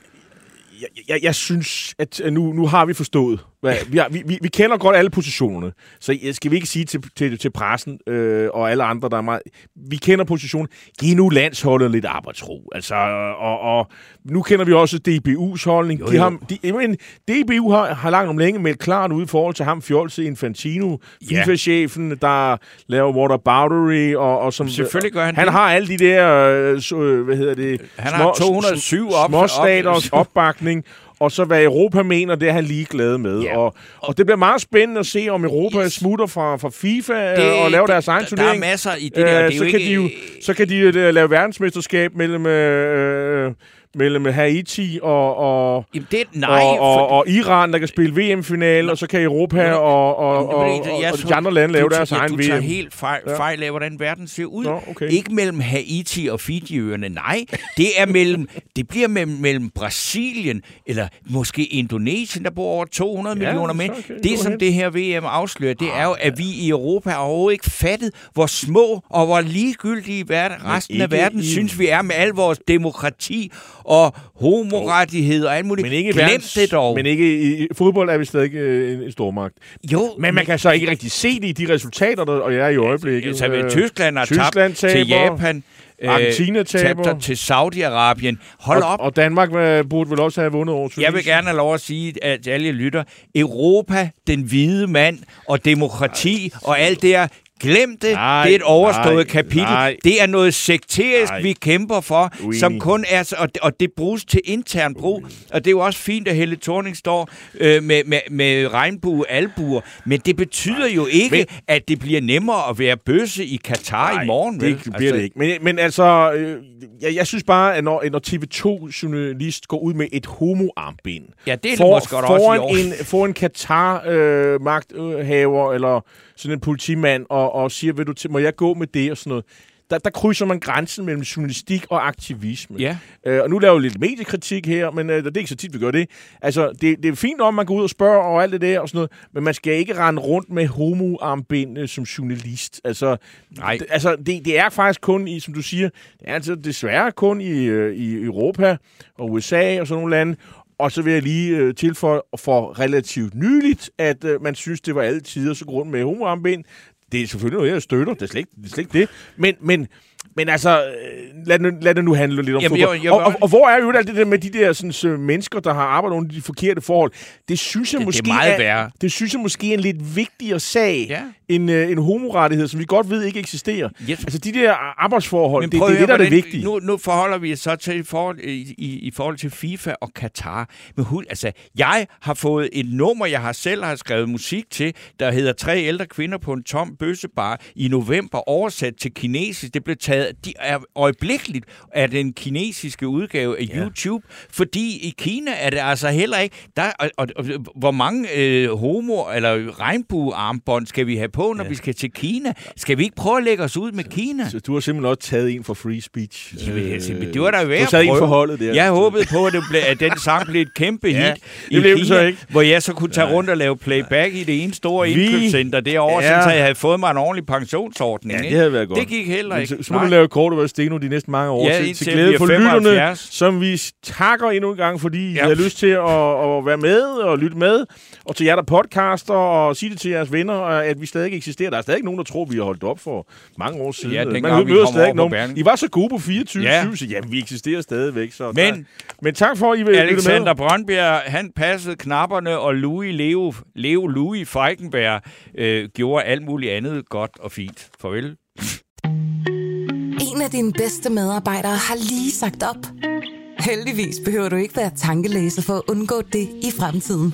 jeg, jeg, jeg synes, at øh, nu, nu har vi forstået, vi, har, vi, vi, vi kender godt alle positionerne, så skal vi ikke sige til, til, til pressen øh, og alle andre, der er meget... Vi kender positionen. Giv nu landsholdet lidt arbejdsro. Altså, og, og nu kender vi også DBU's holdning. Jo, jo. De har, de, men DBU har, har langt om længe meldt klart ud i forhold til ham, Fjolse Infantino, ja. FIFA-chefen, der laver whataboutery, og, og som... Selvfølgelig gør han Han det. har alle de der, øh, hvad hedder det... Han små, har 207 op, småstaters op, opbakning, og så hvad Europa mener, det er han ligeglad med. Ja. Og, og det bliver meget spændende at se, om Europa yes. smutter fra, fra FIFA det, og laver deres egen turnering. Der er masser i det der. Det så, kan de jo, så kan de jo lave verdensmesterskab mellem... Øh, mellem Haiti og, og, Jamen det, nej, og, og, og Iran, der kan spille VM-finale, og så kan Europa og, og, og, og, og de andre lande lave deres egen VM. Du tager helt fejl, fejl af, hvordan verden ser ud. Nå, okay. Ikke mellem Haiti og Fiji-øerne, nej. Det er mellem, det bliver mellem, mellem Brasilien, eller måske Indonesien, der bor over 200 ja, millioner. Okay, det, som det her VM afslører, det er jo, at vi i Europa har overhovedet ikke fattet, hvor små og hvor ligegyldige verden, resten af verden i... synes, vi er med al vores demokrati og homorettigheder og alt muligt. Men ikke, Glem verdens, det dog. men ikke i, i fodbold er vi stadig øh, en, en stormagt. jo, Men man kan så ikke rigtig se det i de resultater, der er i øjeblikket. Altså, Øh, Tyskland har tabt til Japan. øh, Argentina taber. tabte til Saudi-Arabien. Hold og, op. og Danmark burde vel også have vundet over Tunesien. Jeg vil gerne have lov at sige, at alle lytter, Europa, den hvide mand og demokrati og alt det her, glem det. Nej, det er et overstået nej, kapitel. nej. Det er noget sekterisk, Nej. vi kæmper for, Uenig. som kun er, og, og det bruges til intern brug. Og det er jo også fint, at Helle Thorning står øh, med, med, med regnbue albuer, men det betyder jo ikke, Men- at det bliver nemmere at være bøsse i Katar i morgen. det vel? bliver altså, det ikke. Men, men altså, øh, jeg, jeg synes bare, at når, når TV2-journalist går ud med et homoarmbind, Ja, det er for, måske godt også i foran år. en, for en Katar-magthaver, eller sådan en politimand, og, og siger, vil du til, må jeg gå med det, og sådan noget. Der, der krydser man grænsen mellem journalistik og aktivisme. Ja. Øh, og nu laver vi lidt mediekritik her, men øh, det er ikke så tit, vi gør det. Altså, det, det er fint, om man går ud og spørger og alt det der og sådan noget, men man skal ikke rende rundt med homoarmbind øh, som journalist. Altså, Nej. d- altså det, det er faktisk kun i, som du siger, det er altså desværre kun i, øh, i Europa og USA og sådan nogle lande, og så vil jeg lige øh, tilføje for relativt nyligt, at øh, man synes, det var alle tider så grund med homoarmbind. Det er selvfølgelig noget, jeg støtter. Det er slet ikke det. Er slet ikke det. Men, men, men altså, øh, lad, nu, lad det nu handle lidt om Jamen, fodbold. jeg- jeg- og, og, og, hvor er jo alt det der med de der sådan, så, mennesker, der har arbejdet under de forkerte forhold? Det synes jeg Det- det er måske meget værre. det synes jeg måske er en lidt vigtigere sag Ja. End øh, en homorettighed, som vi godt ved ikke eksisterer. Yes. Altså de der arbejdsforhold, det, det er det, der er det vigtige. Nu, nu forholder vi os så til i forhold, i, i, i forhold til FIFA og Katar. Men hul, altså, jeg har fået et nummer, jeg har selv har skrevet musik til, der hedder Tre ældre kvinder på en tom bøssebar i november, oversat til kinesisk. Det blev taget de er øjeblikkeligt af den kinesiske udgave af ja. YouTube, fordi i Kina er det altså heller ikke... Der, og, og, og, hvor mange øh, homo- eller regnbuearmbånd skal vi have på, når ja. vi skal til Kina? Skal vi ikke prøve at lægge os ud med Kina? Så du har simpelthen også taget en for free speech. Jamen, Øh, men det var da værd Du taget en prøve. for holdet der. Jeg håbede på, at, det blev, at den sang blev et kæmpe hit Ja, i det blev Kina, så ikke. hvor jeg så kunne tage rundt og lave playback i det ene store Vi- indkøbscenter derovre, Ja. så jeg havde fået mig en ordentlig pensionsordning. Ja, det havde været godt. Det gik heller Men ikke. Så, så må du lave kort og være steno de næste mange år Ja, til, til glæde for lytterne, 75. som vi takker endnu en gang, fordi. Ja. I har lyst til at, at være med og lytte med. Og til jer, der podcaster, og sige det til jeres venner, at vi stadig eksisterer. Der er stadig nogen, der tror, vi har holdt op for mange år siden. Ja, dengang Man vi møder stadig nogen. I var så gode på 24 ja. Ja. så jamen, vi eksisterer stadigvæk. Så Men- tak. Men tak for, at I vil Alexander. Brøndbjerg, han passede knapperne, og Louis Leo, Leo Louis Feigenberg øh, gjorde alt muligt andet godt og fint. Farvel. En af dine bedste medarbejdere har lige sagt op. Heldigvis behøver du ikke være tankelæser for at undgå det i fremtiden.